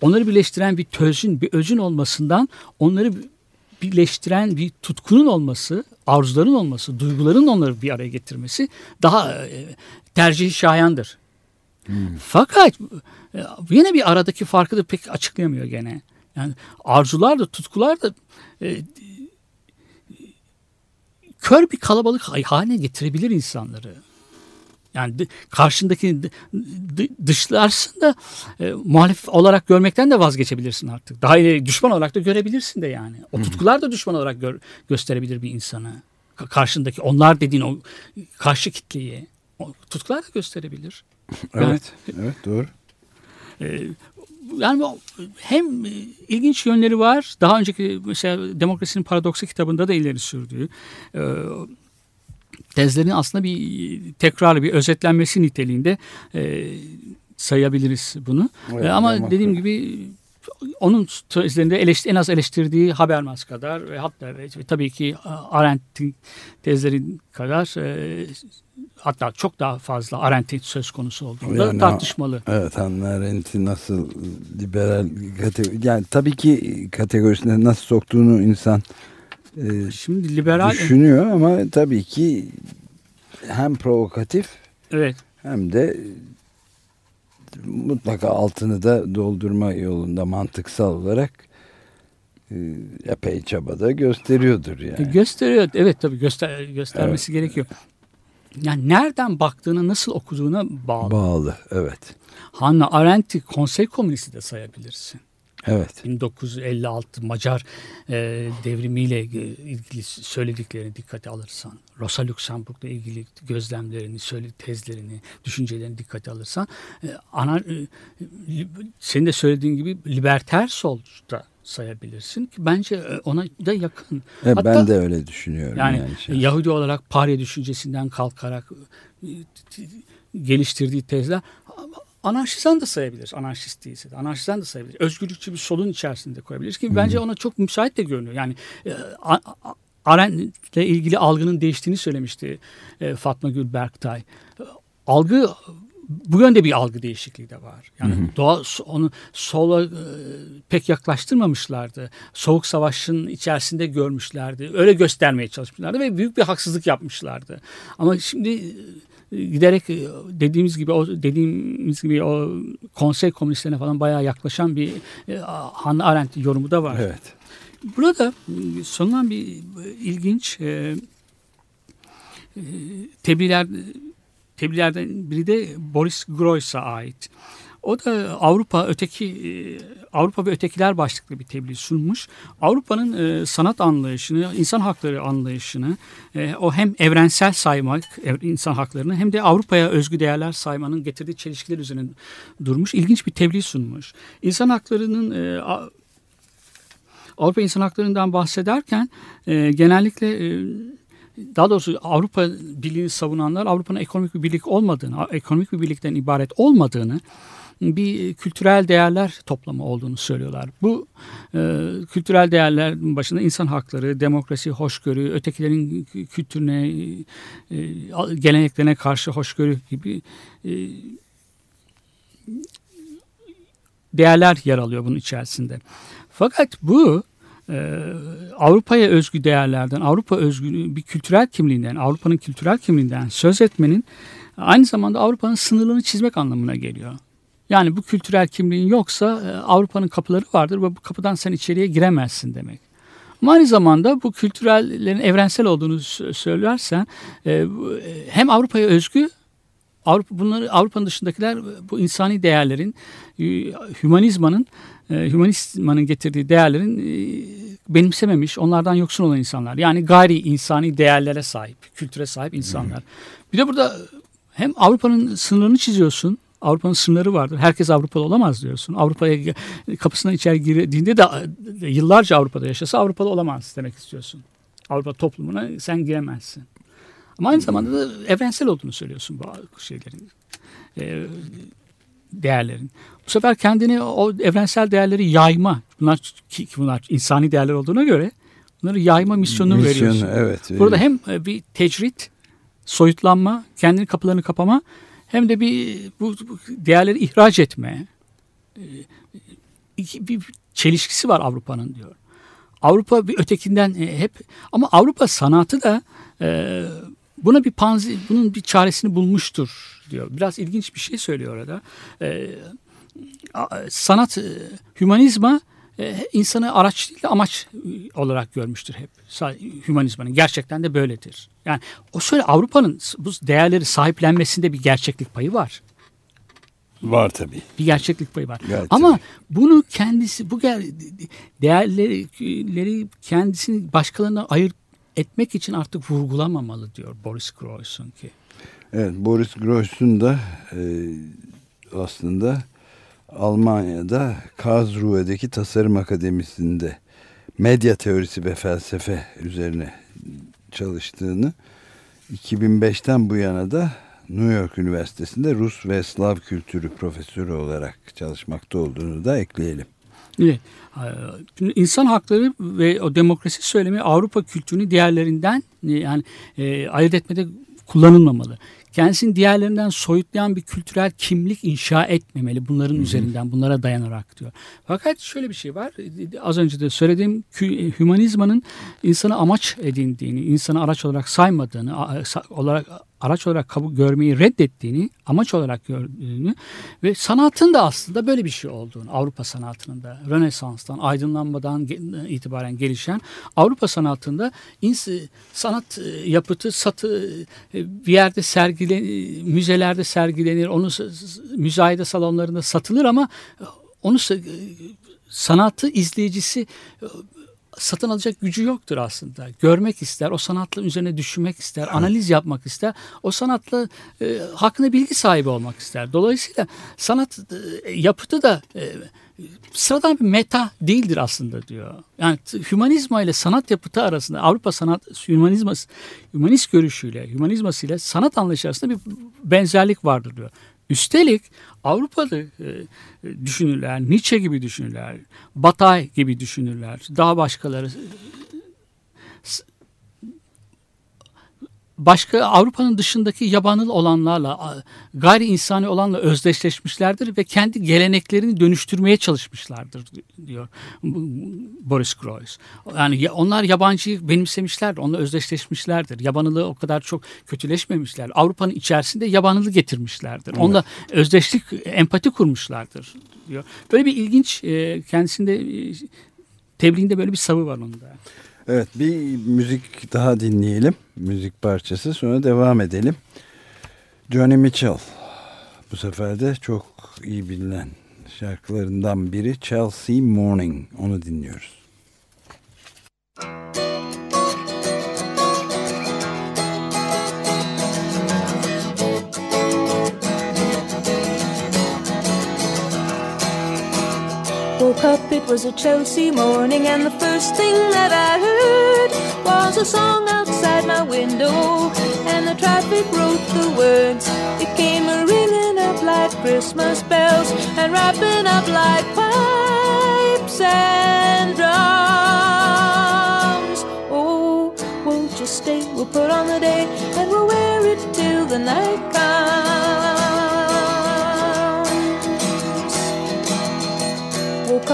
onları birleştiren bir tözün, bir özün olmasından onları birleştiren bir tutkunun olması, arzuların olması, duyguların onları bir araya getirmesi daha e, tercih şayandır. Fakat e, yine bir aradaki farkı da pek açıklayamıyor gene. Yani arzular da tutkular da e, kör bir kalabalık haline getirebilir insanları. Yani karşındaki dışlarsın da e, muhalif olarak görmekten de vazgeçebilirsin artık. Daha ileri düşman olarak da görebilirsin de yani. O tutkular da düşman olarak gör- gösterebilir bir insanı. Ka- karşındaki onlar dediğin o karşı kitleyi. O tutkular da gösterebilir. Yani- Evet, evet doğru. ee, yani hem e, ilginç yönleri var. Daha önceki mesela Demokrasinin Paradoksu kitabında da ileri sürdüğü e, tezlerin aslında bir tekrarı, bir özetlenmesi niteliğinde e, sayabiliriz bunu. Evet, E, ama dediğim gibi onun tezlerinde eleştir, en az eleştirdiği Habermas kadar ve hatta ve, tabii ki Arendt'in tezleri kadar e, hatta çok daha fazla Arendt'in söz konusu olduğunda Yani tartışmalı. Evet Hannah Arendt'i nasıl liberal kategori yani tabii ki kategorisine nasıl soktuğunu insan e, Şimdi liberal düşünüyor ama tabii ki hem provokatif evet hem de mutlaka altını da doldurma yolunda mantıksal olarak e, epey çabada gösteriyordur E, yani. Gösteriyor. Evet tabii göster göstermesi gerekiyor. Yani nereden baktığına, nasıl okuduğuna bağlı. Bağlı evet. Hannah Arendt'i konsey komünisti de sayabilirsin. Evet. 1956 Macar e, devrimiyle e, ilgili söylediklerini dikkate alırsan, Rosa Luxemburg'la ilgili gözlemlerini, söyle tezlerini, düşüncelerini dikkate alırsan, e, ana, e, senin de söylediğin gibi liberter sol da sayabilirsin ki bence e, ona da yakın. Evet, Hatta- ben de öyle düşünüyorum. Yani, Yani, şey. Yahudi olarak Parya düşüncesinden kalkarak e, geliştirdiği tezler anarşizan da sayabilir. Anarşist değilse de anarşizan da sayabilir. Özgürlükçü bir solun içerisinde koyabiliriz ki bence ona çok müsait de görünüyor. Yani e, A- A- Arendt'le ilgili algının değiştiğini söylemişti e, Fatma Gül Berktay. E, Algı bu yönde bir algı değişikliği de var. Yani doğa onu sola e, pek yaklaştırmamışlardı. Soğuk savaşın içerisinde görmüşlerdi. Öyle göstermeye çalışmışlardı ve büyük bir haksızlık yapmışlardı. Ama şimdi giderek e, dediğimiz gibi o dediğimiz gibi o konsey komünistlerine falan bayağı yaklaşan bir e, Hannah Arendt yorumu da var. Evet. Burada e, sonundan bir ilginç e, tebliğler tebliğlerden biri de Boris Groys'a ait. O da Avrupa öteki e, Avrupa ve ötekiler başlıklı bir tebliğ sunmuş. Avrupa'nın e, sanat anlayışını, insan hakları anlayışını e, o hem evrensel saymak ev- insan haklarını hem de Avrupa'ya özgü değerler saymanın getirdiği çelişkiler üzerine durmuş. İlginç bir tebliğ sunmuş. İnsan haklarının e, Avrupa İnsan Hakları'ndan bahsederken e, genellikle e, daha doğrusu Avrupa Birliği'ni savunanlar Avrupa'nın ekonomik bir birlik olmadığını, ekonomik bir birlikten ibaret olmadığını, bir kültürel değerler toplamı olduğunu söylüyorlar. Bu e, kültürel değerlerin başında insan hakları, demokrasi, hoşgörü, ötekilerin kültürüne, e, geleneklerine karşı hoşgörü gibi e, değerler yer alıyor bunun içerisinde. Fakat bu e, Avrupa'ya özgü değerlerden, Avrupa özgü bir kültürel kimliğinden, Avrupa'nın kültürel kimliğinden söz etmenin aynı zamanda Avrupa'nın sınırlarını çizmek anlamına geliyor. Yani bu kültürel kimliğin yoksa e, Avrupa'nın kapıları vardır ve bu kapıdan sen içeriye giremezsin demek. Ama aynı zamanda bu kültürellerin evrensel olduğunu sö- söylersen e, e, hem Avrupa'ya özgü Avrupa bunları Avrupa'nın dışındakiler bu insani değerlerin hümanizmanın hümanizmanın getirdiği değerlerin benimsememiş, onlardan yoksun olan insanlar. Yani gayri insani değerlere sahip, kültüre sahip insanlar. Bir de burada hem Avrupa'nın sınırını çiziyorsun. Avrupa'nın sınırları vardır. Herkes Avrupalı olamaz diyorsun. Avrupa'ya kapısına içeri girdiğinde de e, yıllarca Avrupa'da yaşasa Avrupalı olamaz demek istiyorsun. Avrupa toplumuna sen giremezsin. Ama aynı zamanda da evrensel olduğunu söylüyorsun bu şeylerin. e, değerlerin. Bu sefer kendini o evrensel değerleri yayma. Bunlar ki bunlar insani değerler olduğuna göre bunları yayma misyonunu Misyonu, veriyorsun. evet. Burada hem e, bir tecrit, soyutlanma, kendini kapılarını kapama hem de bir bu, değerleri ihraç etme. e, iki- bir çelişkisi var Avrupa'nın diyor. Avrupa bir ötekinden e, hep ama Avrupa sanatı da e, buna bir panzi, bunun bir çaresini bulmuştur diyor. Biraz ilginç bir şey söylüyor orada. E, sanat, e, hümanizma e, insanı araç değil de amaç e, olarak görmüştür hep. Hümanizmanın gerçekten de böyledir. Yani o şöyle Avrupa'nın bu değerleri sahiplenmesinde bir gerçeklik payı var. Var tabii. Bir gerçeklik payı var. Gayet Ama bunu kendisi bu değerleri kendisini başkalarına ayırt etmek için artık vurgulamamalı diyor Boris Groys'un ki. Evet Boris Groys'un da e, aslında Almanya'da Karlsruhe'deki Tasarım Akademisi'nde medya teorisi ve felsefe üzerine çalıştığını 2005'ten bu yana da New York Üniversitesi'nde Rus ve Slav kültürü profesörü olarak çalışmakta olduğunu da ekleyelim. Evet. İnsan hakları ve o demokrasi söylemi Avrupa kültürünü diğerlerinden e, yani e, ayırt etmede kullanılmamalı. Kendisini diğerlerinden soyutlayan bir kültürel kimlik inşa etmemeli bunların Hı-hı. üzerinden, bunlara dayanarak diyor. Fakat şöyle bir şey var. Az önce de söylediğim hümanizmanın insanı amaç edindiğini, insanı araç olarak saymadığını, olarak araç olarak kabul görmeyi reddettiğini, amaç olarak gördüğünü ve sanatın da aslında böyle bir şey olduğunu, Avrupa sanatının da Rönesans'tan, aydınlanmadan itibaren gelişen Avrupa sanatında sanat e, yapıtı, satı e, bir yerde sergilenir, müzelerde sergilenir, onu müzayede salonlarında satılır ama onu sanatı izleyicisi satın alacak gücü yoktur aslında. Görmek ister, o sanatla üzerine düşünmek ister, analiz yapmak ister. O sanatla e, hakkında bilgi sahibi olmak ister. Dolayısıyla sanat e, yapıtı da e, sıradan bir meta değildir aslında diyor. Yani hümanizma ile sanat yapıtı arasında Avrupa sanat hümanizması, hümanist görüşüyle, hümanizması ile sanat anlayışı arasında bir benzerlik vardır diyor. Üstelik Avrupa'da e, düşünürler, Nietzsche gibi düşünürler, Batay gibi düşünürler, daha başkaları başka Avrupa'nın dışındaki yabanıl olanlarla, gayri insani olanla özdeşleşmişlerdir ve kendi geleneklerini dönüştürmeye çalışmışlardır diyor Boris Groys. Yani onlar yabancıyı benimsemişlerdir, onunla özdeşleşmişlerdir. Yabanılığı o kadar çok kötüleşmemişler. Avrupa'nın içerisinde yabanılı getirmişlerdir. Evet. Onunla özdeşlik, empati kurmuşlardır diyor. Böyle bir ilginç e, kendisinde e, tebliğinde böyle bir savı var onda. Evet bir müzik daha dinleyelim. Müzik parçası sonra devam edelim. Johnny Mitchell. Bu sefer de çok iyi bilinen şarkılarından biri Chelsea Morning. Onu dinliyoruz. Up, it was a Chelsea morning, and the first thing that I heard was a song outside my window, and the traffic wrote the words. It came a ringing up like Christmas bells, and wrapping up like pipes and drums. Oh, won't you stay? We'll put on the day, and we'll wear it till the night comes.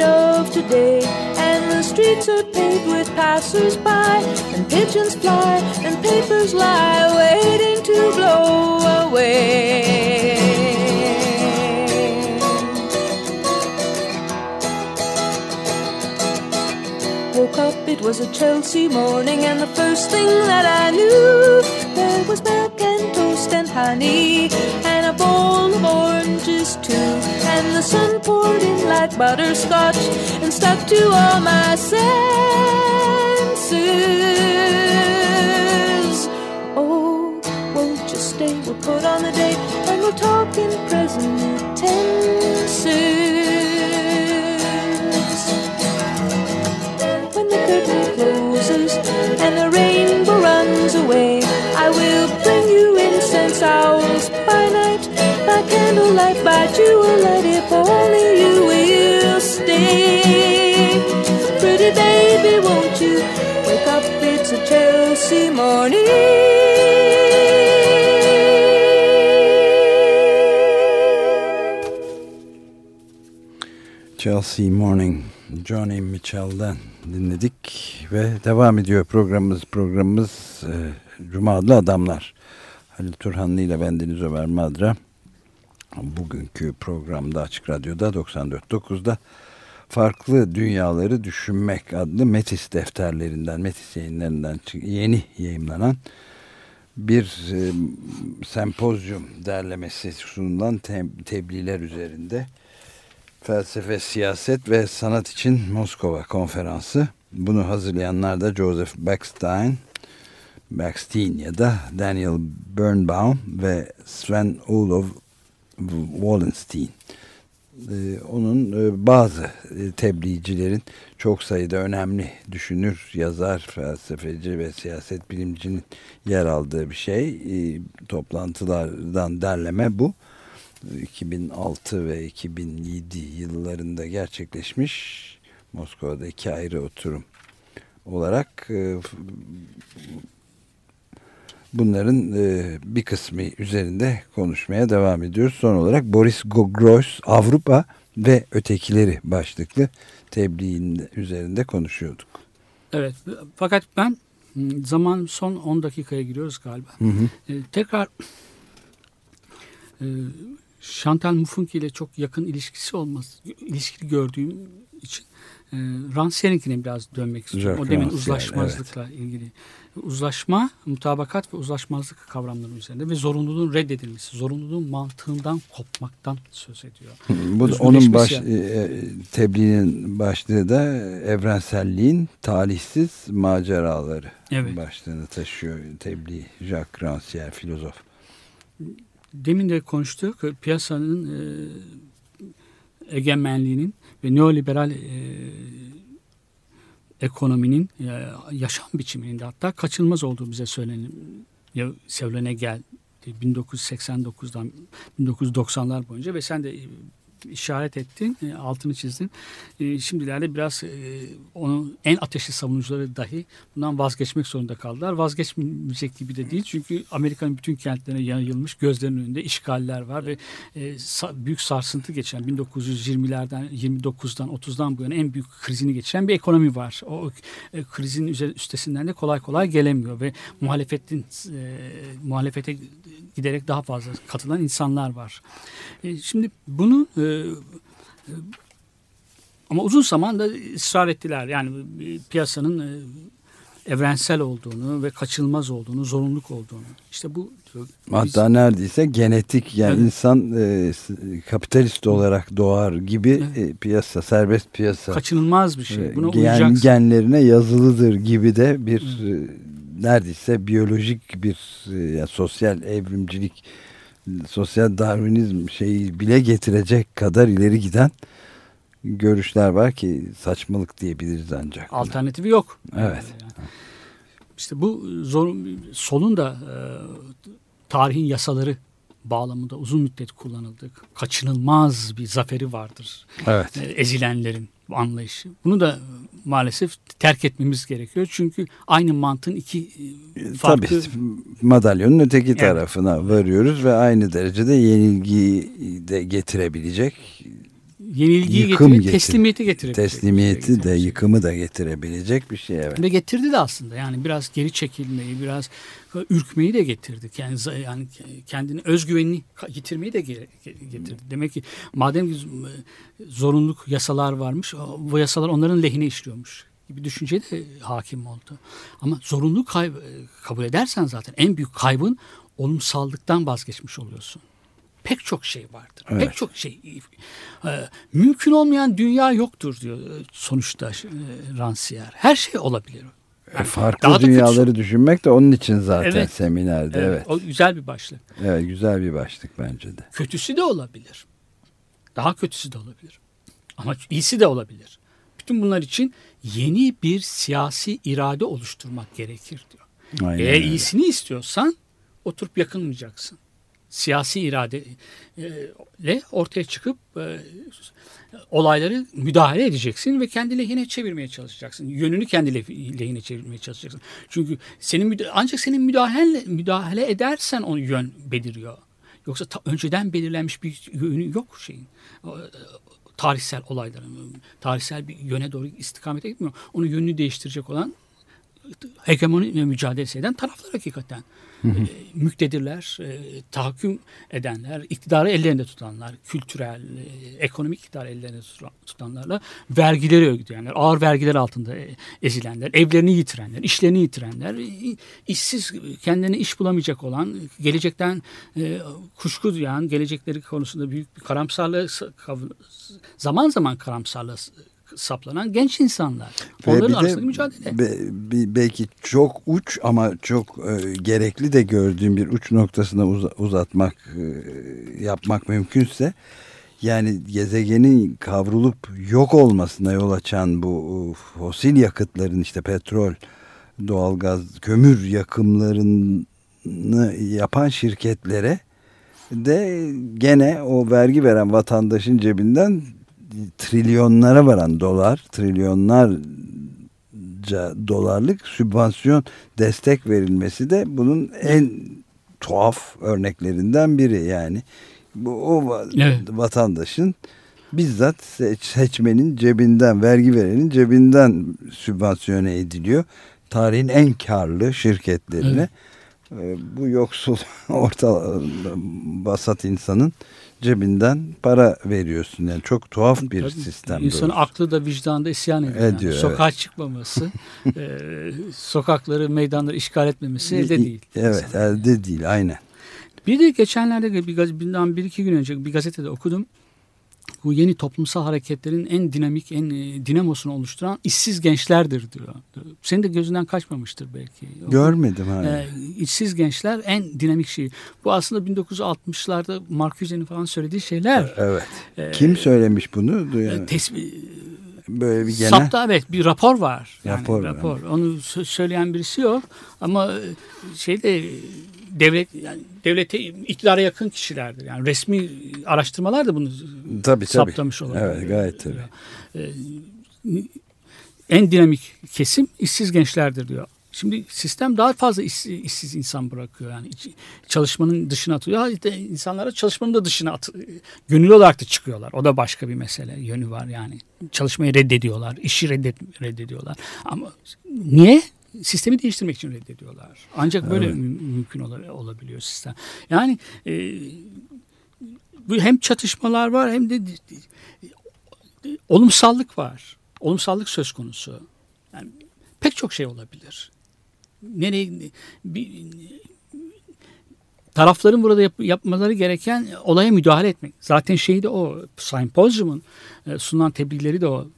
Of today. And the streets are paved with passers-by, and pigeons fly, and papers lie waiting to blow away. Woke up, it was a Chelsea morning, and the first thing that I knew, there was milk and toast and honey, bowl of oranges too. And the sun poured in like butterscotch and stuck to all my senses. Oh, won't you stay? We'll put on the date and we'll talk in present tenses. When the curtain closes and the rainbow runs away, I will bring you incense owls by candlelight, by jewellight, if only you will stay. Pretty baby, won't you wake up? It's a Chelsea morning. Chelsea Morning Johnny Mitchell'den dinledik ve devam ediyor programımız programımız e, Cuma adlı adamlar Halil Turhanlı ile bendeniz Ömer Madra bugünkü programda Açık Radyo'da 94.9'da Farklı Dünyaları Düşünmek adlı Metis defterlerinden, Metis yayınlarından yeni yayınlanan bir e, sempozyum derlemesi sunulan te tebliğler üzerinde felsefe, siyaset ve sanat için Moskova konferansı. Bunu hazırlayanlar da Joseph Backstein, Backstein ya da Daniel Birnbaum ve Sven Olof Wallenstein. Ee, onun e, bazı e, tebliğcilerin çok sayıda önemli düşünür, yazar, felsefeci ve siyaset bilimcinin yer aldığı bir şey. E, toplantılardan derleme bu. 2006 ve 2007 yıllarında gerçekleşmiş Moskova'da iki ayrı oturum olarak bunların e, bir kısmı üzerinde konuşmaya devam ediyoruz. Son olarak Boris Gogros Avrupa ve Ötekileri başlıklı tebliğin üzerinde konuşuyorduk. Evet fakat ben zaman son 10 dakikaya giriyoruz galiba. Hı hı. E, tekrar e, Chantal Mouffe ile çok yakın ilişkisi olmaz, ilişkili gördüğüm için e, Rancière'inkine biraz dönmek istiyorum. Jacques o demin Rancière, uzlaşmazlıkla evet. ilgili. Uzlaşma, mutabakat ve uzlaşmazlık kavramları üzerinde ve zorunluluğun reddedilmesi, zorunluluğun mantığından kopmaktan söz ediyor. Bu da onun baş, e, e, tebliğinin başlığı da evrenselliğin talihsiz maceraları evet. başlığını taşıyor tebliğ Jacques Rancière filozof. Demin de konuştuk piyasanın e, egemenliğinin ve neoliberal e, ekonominin e, yaşam biçiminin de hatta kaçınılmaz olduğu bize söylenen, söylene geldi. 1989'dan 1990'lar boyunca ve sen de işaret ettin, e, altını çizdin. E, şimdilerde biraz e, onun en ateşli savunucuları dahi bundan vazgeçmek zorunda kaldılar. Vazgeçmeyecek gibi de değil. Çünkü Amerika'nın bütün kentlerine yayılmış gözlerinin önünde işgaller var ve büyük sarsıntı geçen 1920'lerden 29'dan 30'dan bu yana en büyük krizini geçiren bir ekonomi var. O krizin üstesinden de kolay kolay gelemiyor ve muhalefetin muhalefete giderek daha fazla katılan insanlar var. Şimdi bunu e, ama uzun zaman da ısrar ettiler. Yani piyasanın e, evrensel olduğunu ve kaçılmaz olduğunu, zorunluluk olduğunu. İşte bu hatta biz, neredeyse genetik yani evet. insan e, kapitalist olarak doğar gibi evet. e, piyasa, serbest piyasa. Kaçınılmaz bir şey. Buna yani genlerine yazılıdır gibi de bir evet. e, neredeyse biyolojik bir e, yani sosyal evrimcilik sosyal darwinizm şeyi bile getirecek kadar ileri giden görüşler var ki saçmalık diyebiliriz ancak. Alternatifi yok. Evet. Yani. İşte bu zor, solun da e, tarihin yasaları bağlamında uzun müddet kullanıldık. Kaçınılmaz bir zaferi vardır. Evet. E, ezilenlerin anlayışı. Bunu da maalesef terk etmemiz gerekiyor. Çünkü aynı mantığın iki e, farklı... Tabii madalyonun öteki evet. tarafına varıyoruz ve aynı derecede yenilgiyi de getirebilecek yenilgiyi yıkım getirip teslimiyeti getirebilecek. Teslimiyeti de yıkımı da getirebilecek bir şey evet. Ve getirdi de aslında yani biraz geri çekilmeyi biraz ürkmeyi de getirdi. Yani, yani kendini özgüvenini getirmeyi de getirdi. Demek ki madem ki zorunluluk yasalar varmış bu yasalar onların lehine işliyormuş gibi düşünce de hakim oldu. Ama zorunluluk kabul edersen zaten en büyük kaybın olumsallıktan vazgeçmiş oluyorsun pek çok şey vardır. Evet. Pek çok şey. E, mümkün olmayan dünya yoktur diyor e, sonuçta e, Rancière. Her şey olabilir. Yani Farklı dünyaları kötüsü. düşünmek de onun için zaten evet. seminerde. Evet, evet. O güzel bir başlık. Evet güzel bir başlık bence de. Kötüsü de olabilir. Daha kötüsü de olabilir. Ama iyisi de olabilir. Bütün bunlar için yeni bir siyasi irade oluşturmak gerekir diyor. Aynen Eğer öyle. iyisini istiyorsan oturup yakınmayacaksın siyasi iradeyle ortaya çıkıp e, olayları müdahale edeceksin ve kendi lehine çevirmeye çalışacaksın. Yönünü kendi lehine çevirmeye çalışacaksın. Çünkü senin ancak senin müdahale müdahale edersen onu yön beliriyor. Yoksa ta, önceden belirlenmiş bir yönü yok şeyin. Tarihsel olayların, tarihsel bir yöne doğru istikamete gitmiyor. Onun yönünü değiştirecek olan hegemoni mücadelesi eden taraflar hakikaten. E, müktedirler, e, tahakküm edenler, iktidarı ellerinde tutanlar, kültürel, e, ekonomik iktidarı ellerinde tutan- tutanlarla vergileri ödeyenler, ağır vergiler altında ezilenler, evlerini yitirenler, işlerini yitirenler, işsiz, kendine iş bulamayacak olan, gelecekten kuşku duyan, gelecekleri konusunda büyük bir karamsarlığı, zaman zaman karamsarlığı saplanan genç insanlar. Ve Onların de arasındaki mücadele. be- bir- belki çok uç ama çok e, gerekli de gördüğüm bir uç noktasına uza- uzatmak e, yapmak mümkünse yani gezegenin kavrulup yok olmasına yol açan bu e, fosil yakıtların işte petrol, doğalgaz, kömür yakımlarını yapan şirketlere de gene o vergi veren vatandaşın cebinden trilyonlara varan dolar, trilyonlarca dolarlık sübvansiyon destek verilmesi de bunun en tuhaf örneklerinden biri yani. Bu o Evet. vatandaşın bizzat seç- seçmenin cebinden, vergi verenin cebinden sübvansiyone ediliyor. Tarihin en karlı şirketlerine. Ee, Bu yoksul [laughs] orta basat insanın cebinden para veriyorsun. Yani çok tuhaf bir Tabii. sistem. İnsanın doğrusu. aklı da vicdanı da isyan ediyor. yani. Ediyor, Sokağa çıkmaması, [laughs] e, sokakları, meydanları işgal etmemesi elde değil. Evet elde değil aynen. Bir de geçenlerde bir, bundan bir iki gün önce bir gazetede okudum. Bu yeni toplumsal hareketlerin en dinamik, en e, dinamosunu oluşturan işsiz gençlerdir diyor. Senin de gözünden kaçmamıştır belki. Görmedim hala. Ee, işsiz gençler en dinamik şey. Bu aslında 1960'larda Marcuse'nin falan söylediği şeyler. Evet. Ee, Kim söylemiş bunu? Duyan, e, tespit, böyle bir genel. Sapta evet bir rapor var. Yani Rapor rapor. var. Onu sö- söyleyen birisi yok ama e, şeyde devlet yani devlete iktidara yakın kişilerdir. Yani resmi araştırmalar da bunu Tabii tabii. saptamış olabilir. Evet gayet tabii. Ee, en dinamik kesim işsiz gençlerdir diyor. Şimdi sistem daha fazla iş- işsiz insan bırakıyor. Yani çalışmanın dışına atıyor. İşte insanlara çalışmanın da dışına at, gönüllü olarak da çıkıyorlar. O da başka bir mesele. Yönü var yani. Çalışmayı reddediyorlar. işi reddet, reddediyorlar. Ama niye? Sistemi değiştirmek için reddediyorlar. Ancak böyle Evet. mü- mümkün ola- olabiliyor sistem. Yani e, bu hem çatışmalar var hem de olumsallık var. Olumsallık söz konusu. Yani pek çok şey olabilir. Nereye bir, tarafların burada yap- yapmaları gereken olaya müdahale etmek. Zaten şeyi de o sempozyumun e, sunulan tebliğleri de o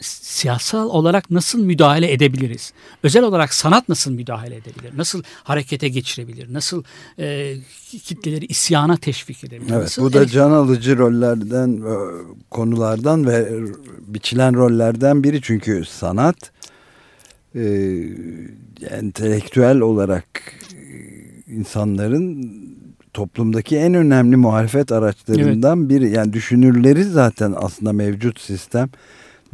siyasal olarak nasıl müdahale edebiliriz? Özel olarak sanat nasıl müdahale edebilir? Nasıl harekete geçirebilir? Nasıl e, kitleleri isyana teşvik edebilir? Evet Nasıl bu da can alıcı rollerden, e, konulardan ve biçilen rollerden biri. Çünkü sanat e, entelektüel olarak e, insanların toplumdaki en önemli muhalefet araçlarından biri. Yani düşünürleri zaten aslında mevcut sistem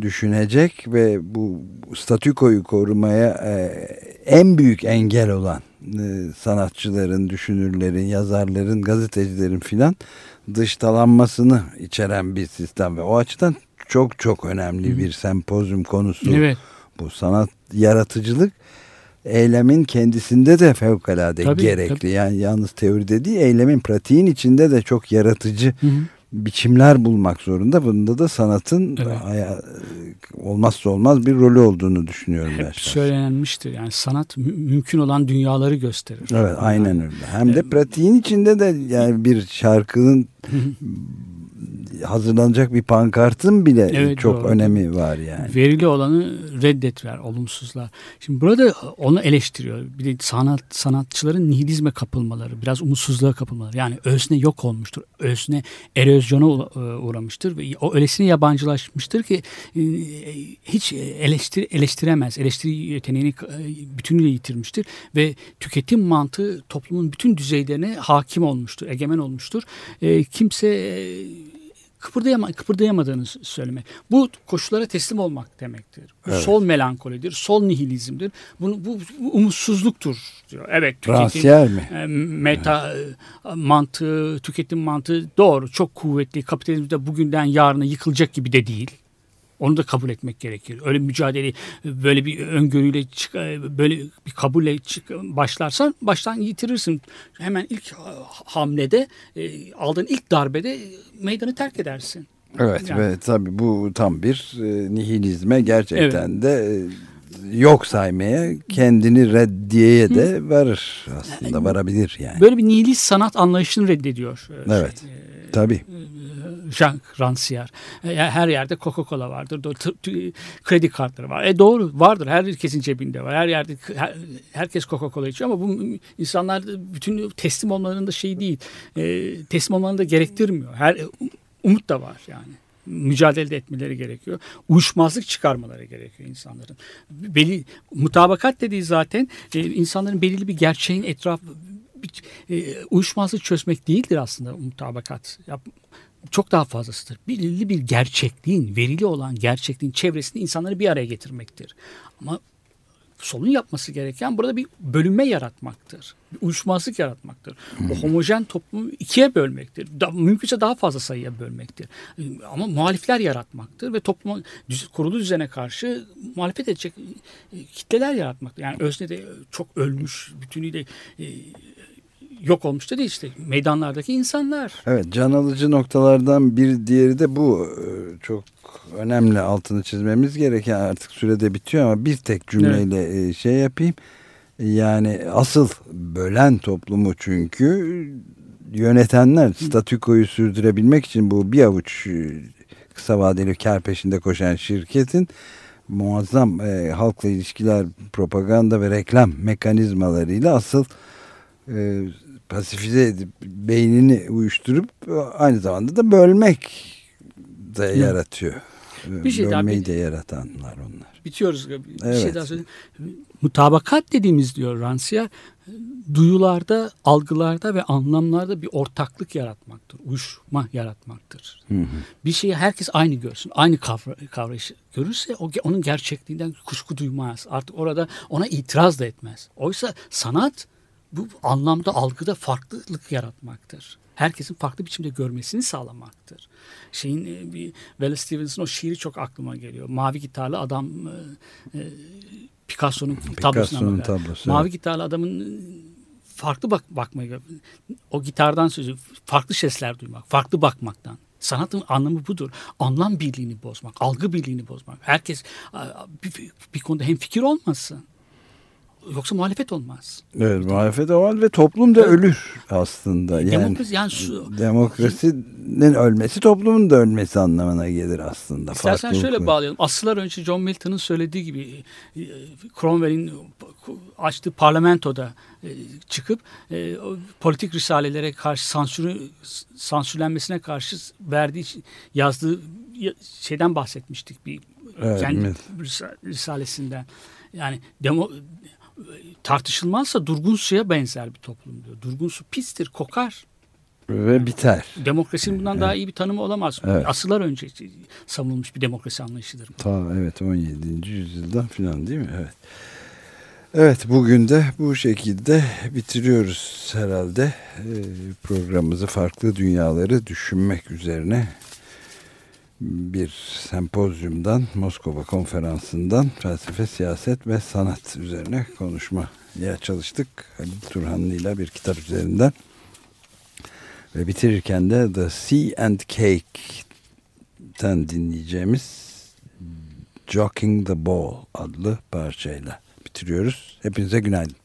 düşünecek ve bu statükoyu korumaya e, en büyük engel olan e, sanatçıların, düşünürlerin, yazarların, gazetecilerin filan dıştalanmasını içeren bir sistem ve o açıdan çok çok önemli bir sempozyum konusu Evet. bu sanat yaratıcılık eylemin kendisinde de fevkalade Tabii, gerekli. tabii. Yani yalnız teoride değil eylemin pratiğin içinde de çok yaratıcı Hı hı. Biçimler bulmak zorunda. Bunda da sanatın Evet. olmazsa olmaz bir rolü olduğunu düşünüyorum. Hep şahsen. söylenmiştir. Yani sanat mü- mümkün olan dünyaları gösterir. Evet aynen öyle. Hem de Evet. pratiğin içinde de yani bir şarkının hazırlanacak bir pankartın bile Evet, çok doğru. önemi var yani. Verili olanı reddet ver, olumsuzlar. Şimdi burada onu eleştiriyor. Bir de sanat sanatçıların nihilizme kapılmaları, biraz umutsuzluğa kapılmaları. Yani özne yok olmuştur. Özne erozyona uğra- uğramıştır ve o öylesine yabancılaşmıştır ki e, hiç eleştir, eleştiremez. Eleştiri yeteneğini e, bütünüyle yitirmiştir ve tüketim mantığı toplumun bütün düzeylerine hakim olmuştur, egemen olmuştur. E, kimse e, kıpırdayama, kıpırdayamadığını söylemek. Bu koşullara teslim olmak demektir. Bu Evet. sol melankolidir, sol nihilizmdir. Bunu, bu, bu umutsuzluktur diyor. Evet tüketim, e, meta e, mantığı, tüketim mantığı doğru çok kuvvetli. Kapitalizmde bugünden yarına yıkılacak gibi de değil. Onu da kabul etmek gerekir. Öyle mücadele böyle bir öngörüyle çık, böyle bir kabulle çık, başlarsan baştan yitirirsin. Hemen ilk hamlede e, aldığın ilk darbede meydanı terk edersin. Evet Yani. ve tabii bu tam bir e, nihilizme gerçekten de e, yok saymaya kendini reddiyeye de varır aslında varabilir yani. Böyle bir nihilist sanat anlayışını reddediyor. e, Evet. Şey, e, Tabii. Jean Rancière. E, Her yerde Coca-Cola vardır. Kredi kartları var. E doğru vardır. Herkesin cebinde var. Her yerde her- herkes Coca-Cola içiyor ama bu insanlar bütün teslim olmalarının da şey değil. E, teslim olmalarını da gerektirmiyor. Her umut da var yani. Mücadele de etmeleri gerekiyor. Uyuşmazlık çıkarmaları gerekiyor insanların. Belli mutabakat dediği zaten e, insanların belirli bir gerçeğin etrafı bir, e, uyuşmazlık çözmek değildir aslında mutabakat. Yap, çok daha fazlasıdır. Belirli bir gerçekliğin, verili olan gerçekliğin çevresinde insanları bir araya getirmektir. Ama solun yapması gereken burada bir bölünme yaratmaktır. Bir uyuşmazlık yaratmaktır. O homojen toplumu ikiye bölmektir. Da, mümkünse daha fazla sayıya bölmektir. Ama muhalifler yaratmaktır ve topluma düz- kurulu düzene karşı muhalefet edecek e, kitleler yaratmaktır. Yani öznede çok ölmüş, bütünüyle e, yok olmuş da değil işte meydanlardaki insanlar. Evet can alıcı noktalardan bir diğeri de bu Ee, çok önemli altını çizmemiz gereken artık sürede bitiyor ama bir tek cümleyle e, şey yapayım. Yani asıl bölen toplumu çünkü yönetenler statükoyu sürdürebilmek için bu bir avuç e, kısa vadeli kar peşinde koşan şirketin muazzam e, halkla ilişkiler, propaganda ve reklam mekanizmalarıyla asıl e, pasifize edip beynini uyuşturup e, aynı zamanda da bölmek de yaratıyor. Bir şey daha- Bölmeyi de yaratanlar onlar. Bitiyoruz. Bir Evet. şey daha söyleyeyim. Mutabakat dediğimiz diyor Rancière duyularda, algılarda ve anlamlarda bir ortaklık yaratmaktır. Uyuşma yaratmaktır. Bir şeyi herkes aynı görsün. Aynı kavra, kavrayışı görürse o, onun gerçekliğinden kuşku duymaz. Artık orada ona itiraz da etmez. Oysa sanat bu anlamda algıda farklılık yaratmaktır. Herkesin farklı biçimde görmesini sağlamaktır. Şeyin e, bir Wallace Stevens'ın o şiiri çok aklıma geliyor. Mavi gitarlı adam e, e, Picasso'nun tablosuna tablosu, Mavi evet. gitarlı adamın farklı bak bakmayı o gitardan sözü farklı sesler duymak, farklı bakmaktan. Sanatın anlamı budur. Anlam birliğini bozmak, algı birliğini bozmak. Herkes bir, bir konuda hem fikir olmasın. Yoksa muhalefet olmaz. Evet muhalefet o var ve toplum da Evet. ölür aslında. Yani Demokrasi yani şu, demokrasinin ölmesi toplumun da ölmesi anlamına gelir aslında. İstersen şöyle Farklılıkla. bağlayalım. Asırlar önce John Milton'ın söylediği gibi e, Cromwell'in açtığı parlamentoda e, çıkıp e, politik risalelere karşı sansürü sansürlenmesine karşı verdiği yazdığı ya- şeyden bahsetmiştik bir Evet, kendi risa- risalesinden. Yani demo tartışılmazsa durgun suya benzer bir toplum diyor. Durgun su pistir, kokar. Ve biter. Demokrasinin bundan daha iyi bir tanımı olamaz. Evet. Asırlar önce savunulmuş bir demokrasi anlayışıdır. bu. Ta evet 17. yüzyıldan falan değil mi? Evet. Evet bugün de bu şekilde bitiriyoruz herhalde Ee, programımızı farklı dünyaları düşünmek üzerine bir sempozyumdan Moskova konferansından felsefe, siyaset ve sanat üzerine konuşmaya çalıştık. Halil Turhanlı ile bir kitap üzerinden ve bitirirken de The Sea and Cake'ten dinleyeceğimiz Jockeying the Ball adlı parçayla bitiriyoruz. Hepinize günaydın.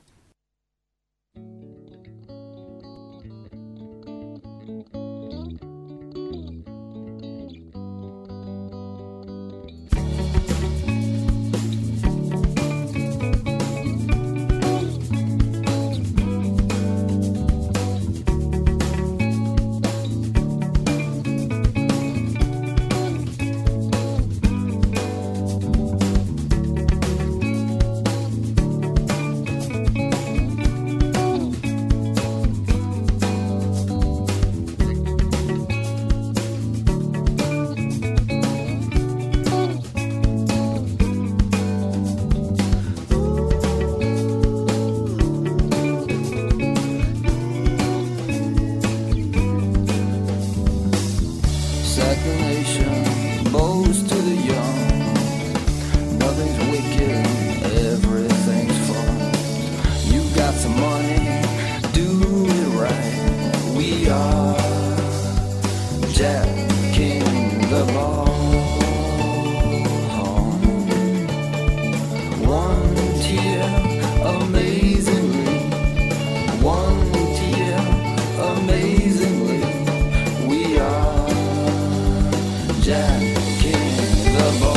the ball.